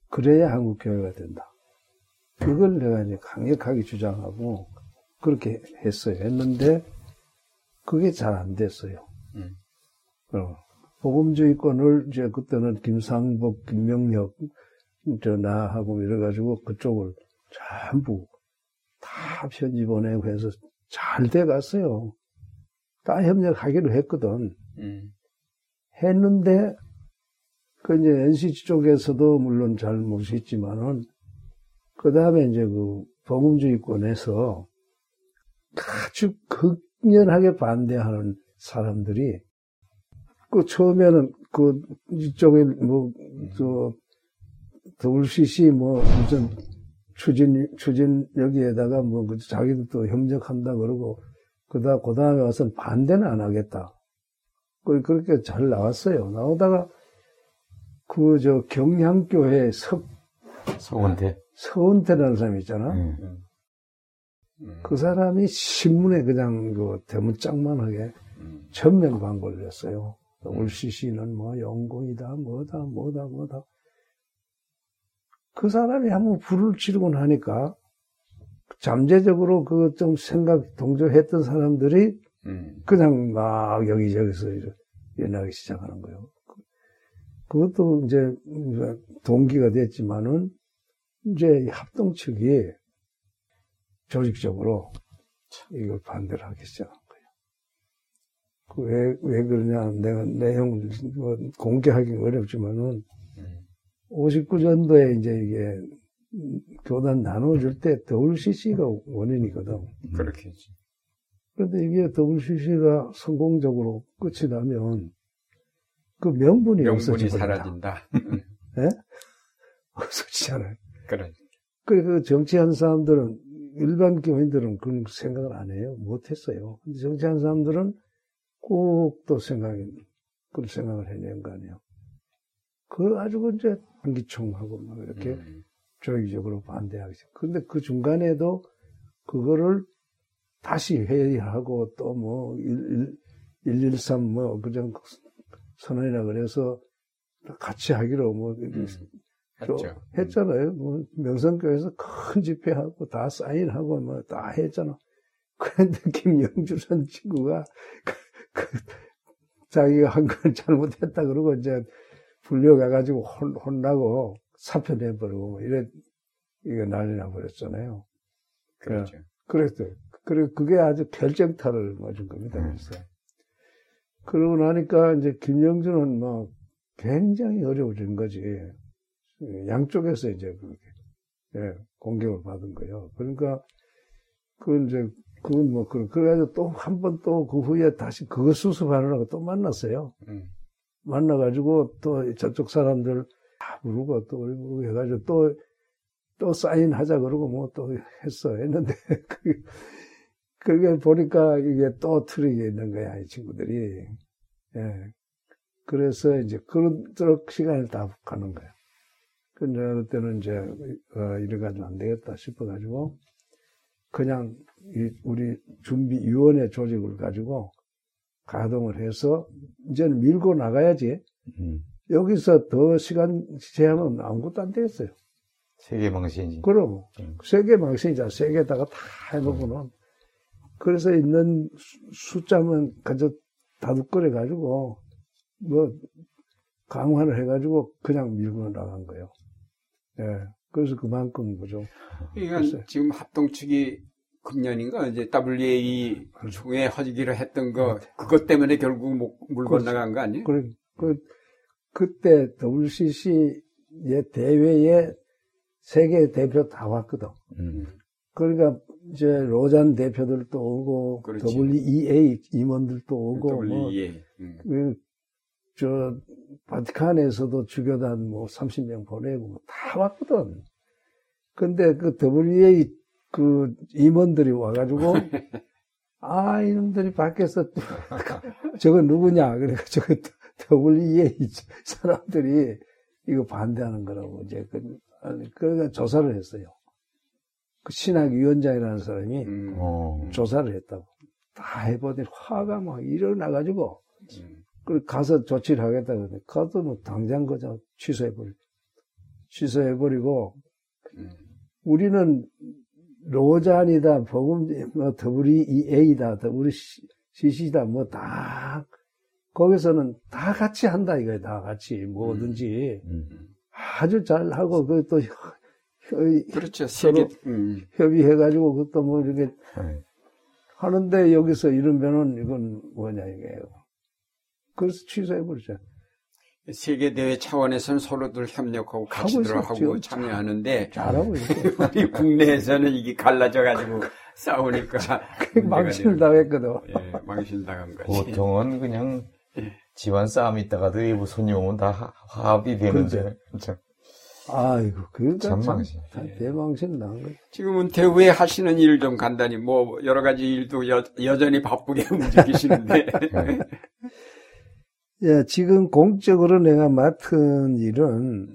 그래야 한국 교회가 된다. 그걸 내가 이제 강력하게 주장하고 그렇게 했어요. 했는데 그게 잘 안 됐어요. 음. 어. 복음주의권을 이제 그때는 김상복, 김명혁, 저 나하고 이래가지고 그쪽을 전부 다 보내고 해서 잘 돼 갔어요. 다 협력하기로 했거든. 음. 했는데, 그 이제 NCT 쪽에서도 물론 잘 못했지만은, 그 다음에 이제 그 복음주의권에서 아주 극렬하게 반대하는 사람들이, 그 처음에는 그 이쪽에 뭐, 저, WCC 뭐 무슨 추진, 추진 여기에다가 뭐그 자기들도 협력한다 그러고, 그다, 그 다음에 와서는 반대는 안 하겠다. 그, 그렇게 잘 나왔어요. 나오다가 그 저 경향교회 석, 서원태. 서은태라는 사람이 있잖아. 예. 음. 그 사람이 신문에 그냥 그 대문짝만하게 음. 전면 광고를 냈어요. WCC는 뭐 영공이다, 뭐다, 뭐다, 뭐다. 그 사람이 한번 불을 지르고 나니까 잠재적으로 그 좀 생각 동조했던 사람들이 음. 그냥 막 여기저기서 연락이 시작하는 거예요. 그것도 이제 동기가 됐지만은 이제 합동 측이 조직적으로 이걸 반대를 하기 시작한 거예요. 그 왜, 왜 그러냐. 내가 내용을 뭐 공개하기 어렵지만은 음. 59년도에 이제 이게 교단 나눠줄 때 WCC가 원인이거든. 그렇겠지. 그런데 이게 WCC가 성공적으로 끝이 나면 그 명분이 명분이. 사라진다. 없어지잖아요. 그래. 그래, 그 정치하는 사람들은, 일반 교인들은 그런 생각을 안 해요. 못 했어요. 근데 정치하는 사람들은 꼭 또 생각이, 그런 생각을 해내는 거 아니에요. 그거 가지고 이제 한기총하고 막 이렇게 음. 조직적으로 반대하기 시작. 근데 그 중간에도 그거를 다시 회의하고 또 뭐, 113 뭐, 그냥 선언이라 그래서 같이 하기로 뭐, 음. 했잖아요. 뭐 명성교회에서 큰 집회하고 다 사인하고 뭐 다 했잖아. 그런데 김영주라는 친구가 그, 그 자기가 한건 잘못했다 그러고 이제 불려가가지고 혼, 혼나고 사표 내버리고 뭐 이래 이게 난리 나버렸잖아요. 그렇죠. 그랬어요. 그래 그게 아주 결정타를 맞은 겁니다. 음. 그래서 그러고 나니까 이제 김영주는 뭐 굉장히 어려워진 거지. 예, 양쪽에서 이제 그렇게 예, 공격을 받은 거예요. 그러니까 그 이제 그건 뭐 그래 그래가지고 또 한 번 또 그 후에 다시 그거 수습하느라고 또 만났어요. 음. 만나가지고 또 저쪽 사람들 다 부르고 또 우리 부르고 해가지고 또, 또 사인하자 그러고 뭐 또 했어. 했는데, 그, 그게 보니까 이게 또 트릭이 있는 거야, 이 친구들이. 예. 그래서 이제 그런도록 시간을 다 가는 거야. 근데 그때는 이제, 어, 이래가지고 안 되겠다 싶어가지고, 그냥 이 우리 준비위원회 조직을 가지고 가동을 해서 이제는 밀고 나가야지. 음. 여기서 더 시간 제하면 아무것도 안 되겠어요. 세계 망신이지. 그럼 음. 세계 망신이자 세계에다가 다 해놓고는 그래서 있는 수- 숫자만 가져 다둑거려 가지고 뭐 강화를 해가지고 그냥 밀고 나간 거예요. 예. 그래서 그만큼 그죠. 그러니까. 지금 합동 측이 금년인가 이제 WA 총회 허지기로 했던 거 그것 때문에 결국 목- 물. 건너간 거 아니에요? 그래, 그, 그때 WCC의 대회에 세계 대표 다 왔거든. 음. 그러니까 이제 로잔 대표들도 오고 그렇지. WEA 임원들도 오고 뭐 WEA. 음. 그, 저 바티칸에서도 주교단 뭐 30명 보내고 뭐다 왔거든. 근데 그 WEA 그 임원들이 와가지고 아 이놈들이 밖에서 또 저거 누구냐 그래가 저거 WEA 사람들이 이거 반대하는 거라고 이제 그 그러니까 조사를 했어요. 그 신학위원장이라는 사람이 음. 어. 조사를 했다고. 다 해보더니 화가 막 일어나가지고, 음. 그 가서 조치를 하겠다 그러더니, 가서 뭐 당장 그저 취소해버리고, 취소해버리고, 음. 우리는 로잔이다, 복음, 뭐, WEA다, WCC다, 뭐, 다, 거기서는 다 같이 한다, 이거야, 다 같이. 뭐든지. 음. 아주 잘하고, 그또 그렇죠. 세계 음. 협의해가지고, 그것도 뭐, 이렇게 네. 하는데 여기서 이러면은 이건 뭐냐 이게요. 그래서 취소해버리죠. 세계 대회 차원에서는 서로들 협력하고 같이 하고 들어가고. 참여하는데 잘하고 있어요. 우리 국내에서는 이게 갈라져 가지고 싸우니까 망신을 당했거든. 예, 망신 당한 거지. 보통은 그냥 집안 싸움 있다가도 일부 손님 오면 다 화- 화합이 되는데. 참, 아이고, 그러니까 참참 망신. 다 대망신 난 거지. 지금은 대구에 하시는 일 좀 간단히 뭐 여러 가지 일도 여, 여전히 바쁘게 움직이시는데 예, 지금 공적으로 내가 맡은 일은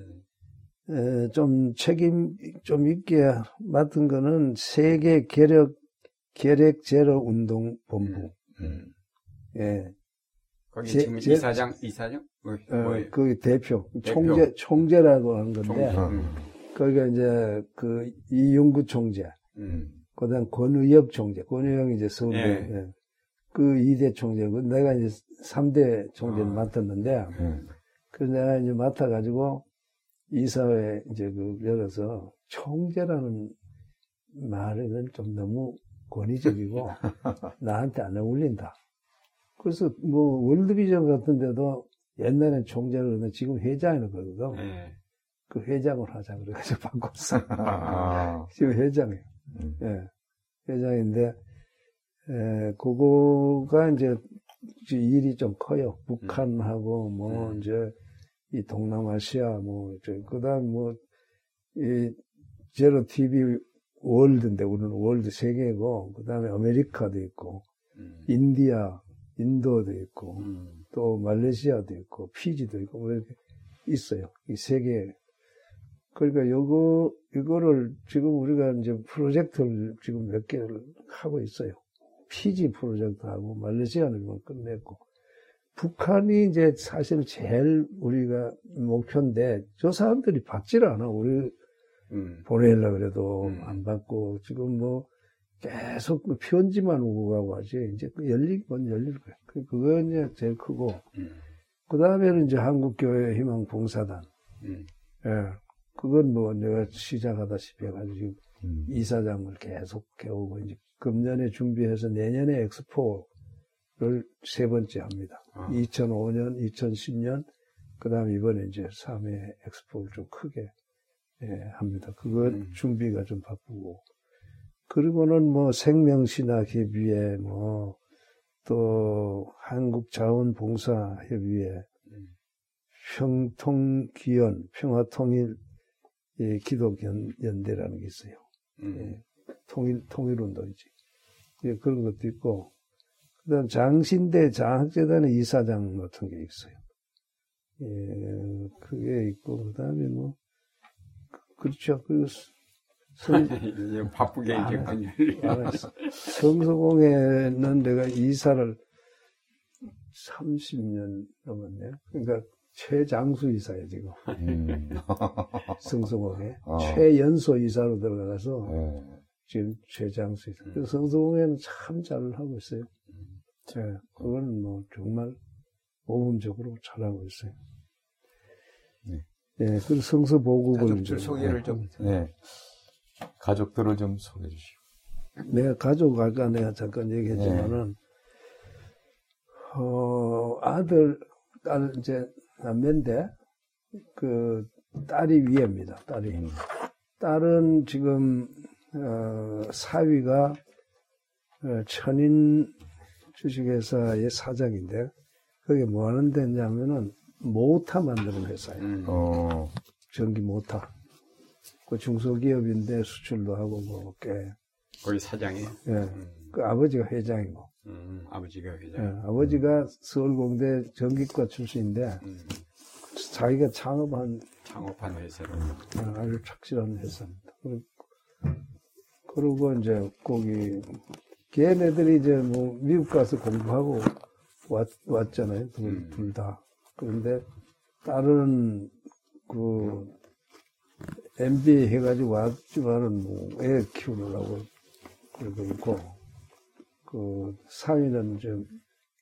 에, 좀 책임 좀 있게 맡은 거는 세계 계력 계획 제로 운동 본부. 음. 예. 거기 제- 지금 제- 이사장 이사장 뭐, 어, 뭐예요? 그 대표, 대표. 총재 총재라고 하는 건데 총재. 어. 음. 거기가 이제 그 이용구 총재, 음. 그다음 권의혁 총재, 권의혁이 이제 서울대 예. 예. 그 2대 총재고 내가 이제 3대 총재를 아. 맡았는데 음. 그래서 내가 이제 맡아가지고 이사회 이제 그 열어서 총재라는 말은 좀 너무 권위적이고 나한테 안 어울린다. 그래서 뭐 월드비전 같은 데도 옛날엔 총재를 그러는데 지금 회장이라고 그러거든. 예. 그 회장을 하자 그래가지고 바꿨어. 아, 지금 회장이에요. 음. 예. 회장인데, 에, 그거가 이제 일이 좀 커요. 북한하고 뭐 음. 이제 이 동남아시아 뭐, 그 다음 뭐, 이 제로 TV 월드인데 우리는 월드 세계고, 그 다음에 아메리카도 있고, 음. 인디아, 인도도 있고, 음. 또 말레이시아도 있고 피지도 있고 뭐 이렇게 있어요. 이세 개. 그러니까 요거 이거를 지금 우리가 이제 프로젝트를 지금 몇 개를 하고 있어요. 피지 프로젝트하고 말레이시아는 뭐 끝냈고 북한이 이제 사실 제일 우리가 목표인데 저 사람들이 받질 않아. 우리 음. 보내려고 그래도 음. 안 받고 지금 뭐 계속 그 편지만 오고 가고 하지 이제 그 열리건 열릴 거야. 그- 그거 이제 제일 크고 음. 그 다음에는 이제 한국교회 희망 봉사단. 음. 예. 그건 뭐 내가 시작하다시피 해가지고 음. 이사장을 계속 해오고 이제 금년에 준비해서 내년에 엑스포를 세 번째 합니다. 아. 2005년, 2010년, 그 다음 이번에 이제 3회 엑스포를 좀 크게 예, 합니다. 그거 음. 준비가 좀 바쁘고. 그리고는 뭐 생명신학 협의회, 뭐, 또 한국자원봉사 협의회, 음. 평통기원, 평화통일 예, 기독연대라는 게 있어요. 음. 예, 통일, 통일운동이지. 예, 그런 것도 있고, 그 다음 장신대 장학재단의 이사장 같은 게 있어요. 예, 그게 있고, 그 다음에 뭐, 그- 그렇죠. 그리고 성, 이제 바쁘게 이제 아, 그냥 알았어. 성서공회는 내가 이사를 30년 넘었네요. 그러니까 최장수 이사예요, 지금. 음. 성서공회. 어. 최연소 이사로 들어가서 예. 지금 최장수. 그래서 성서공회는 참 잘 하고 있어요. 네, 그거는 뭐 정말 모범적으로 잘하고 있어요. 네. 예, 그리고 성서 보급을. 가족들 이제 소개를 좀 네. 가족들을 좀 소개해 주시고. 내가 가족 아까 내가 잠깐 얘기했지만은 어 아들 딸 이제 남매인데 그 딸이 위에입니다. 딸이 음. 딸은 지금 어 사위가 어, 천인 주식회사의 사장인데 그게 뭐 하는 데냐면은 모타 만드는 회사예요. 음. 어, 전기 모타. 그 중소기업인데 수출도 하고 뭐 꽤. 거기 사장이 예. 음. 그 아버지가 회장이고. 음. 아버지가 예, 회장 아버지가 서울공대 전기과 출신인데 음. 자기가 창업한 창업한 회사로 어, 아주 착실한 회사입니다. 그리고, 이제 거기 걔네들이 이제 뭐 미국 가서 공부하고 왔, 왔잖아요. 둘, 음. 둘 다. 그런데 딸은 그 MBA 해가지고 왔지만은 뭐 애 키우느라고 그러고 있고 그 사위는 이제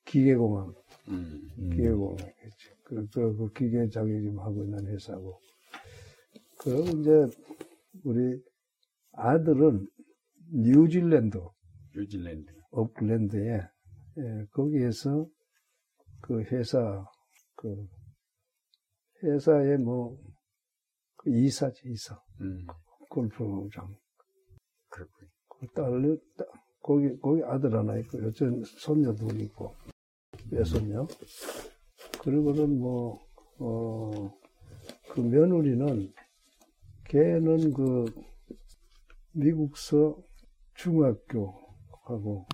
기계공학 음. 기계공학이지. 그래서 그 기계 자격증 하고 있는 회사고. 그리고 이제 우리 아들은 뉴질랜드 뉴질랜드. 오클랜드에 예, 거기에서 그 회사 그 회사의 뭐 그 이사지 이사. 음, 골프장. 그렇군요. 그 딸, 딸 거기 거기 아들 하나 있고 여전 손녀 둘 있고 외손녀. 그리고는 뭐 어 그 며느리는 걔는 그 미국서 중학교하고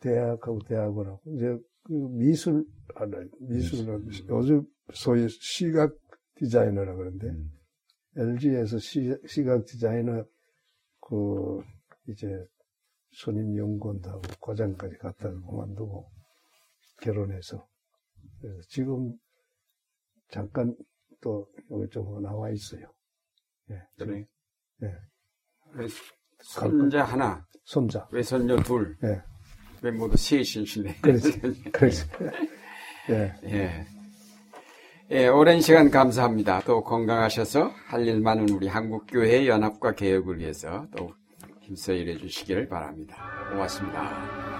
대학하고 대학원하고 이제 그 미술 알아요 미술 요즘 소위 시각 디자이너라 그러는데 음. LG에서 시, 시각 디자이너 그 이제 선임 연구원도 하고 과장까지 갔다 그만두고 결혼해서 그래서 지금 잠깐 또 여기 좀 나와 있어요. 예, 그래. 예. 왜 손자 하나, 손자. 외손녀 둘, 예, 왜 모두 셋이시네. 그렇지. 그래서 예, 예. 예, 오랜 시간 감사합니다. 또 건강하셔서 할 일 많은 우리 한국교회 연합과 개혁을 위해서 또 힘써 일해 주시기를 바랍니다. 고맙습니다.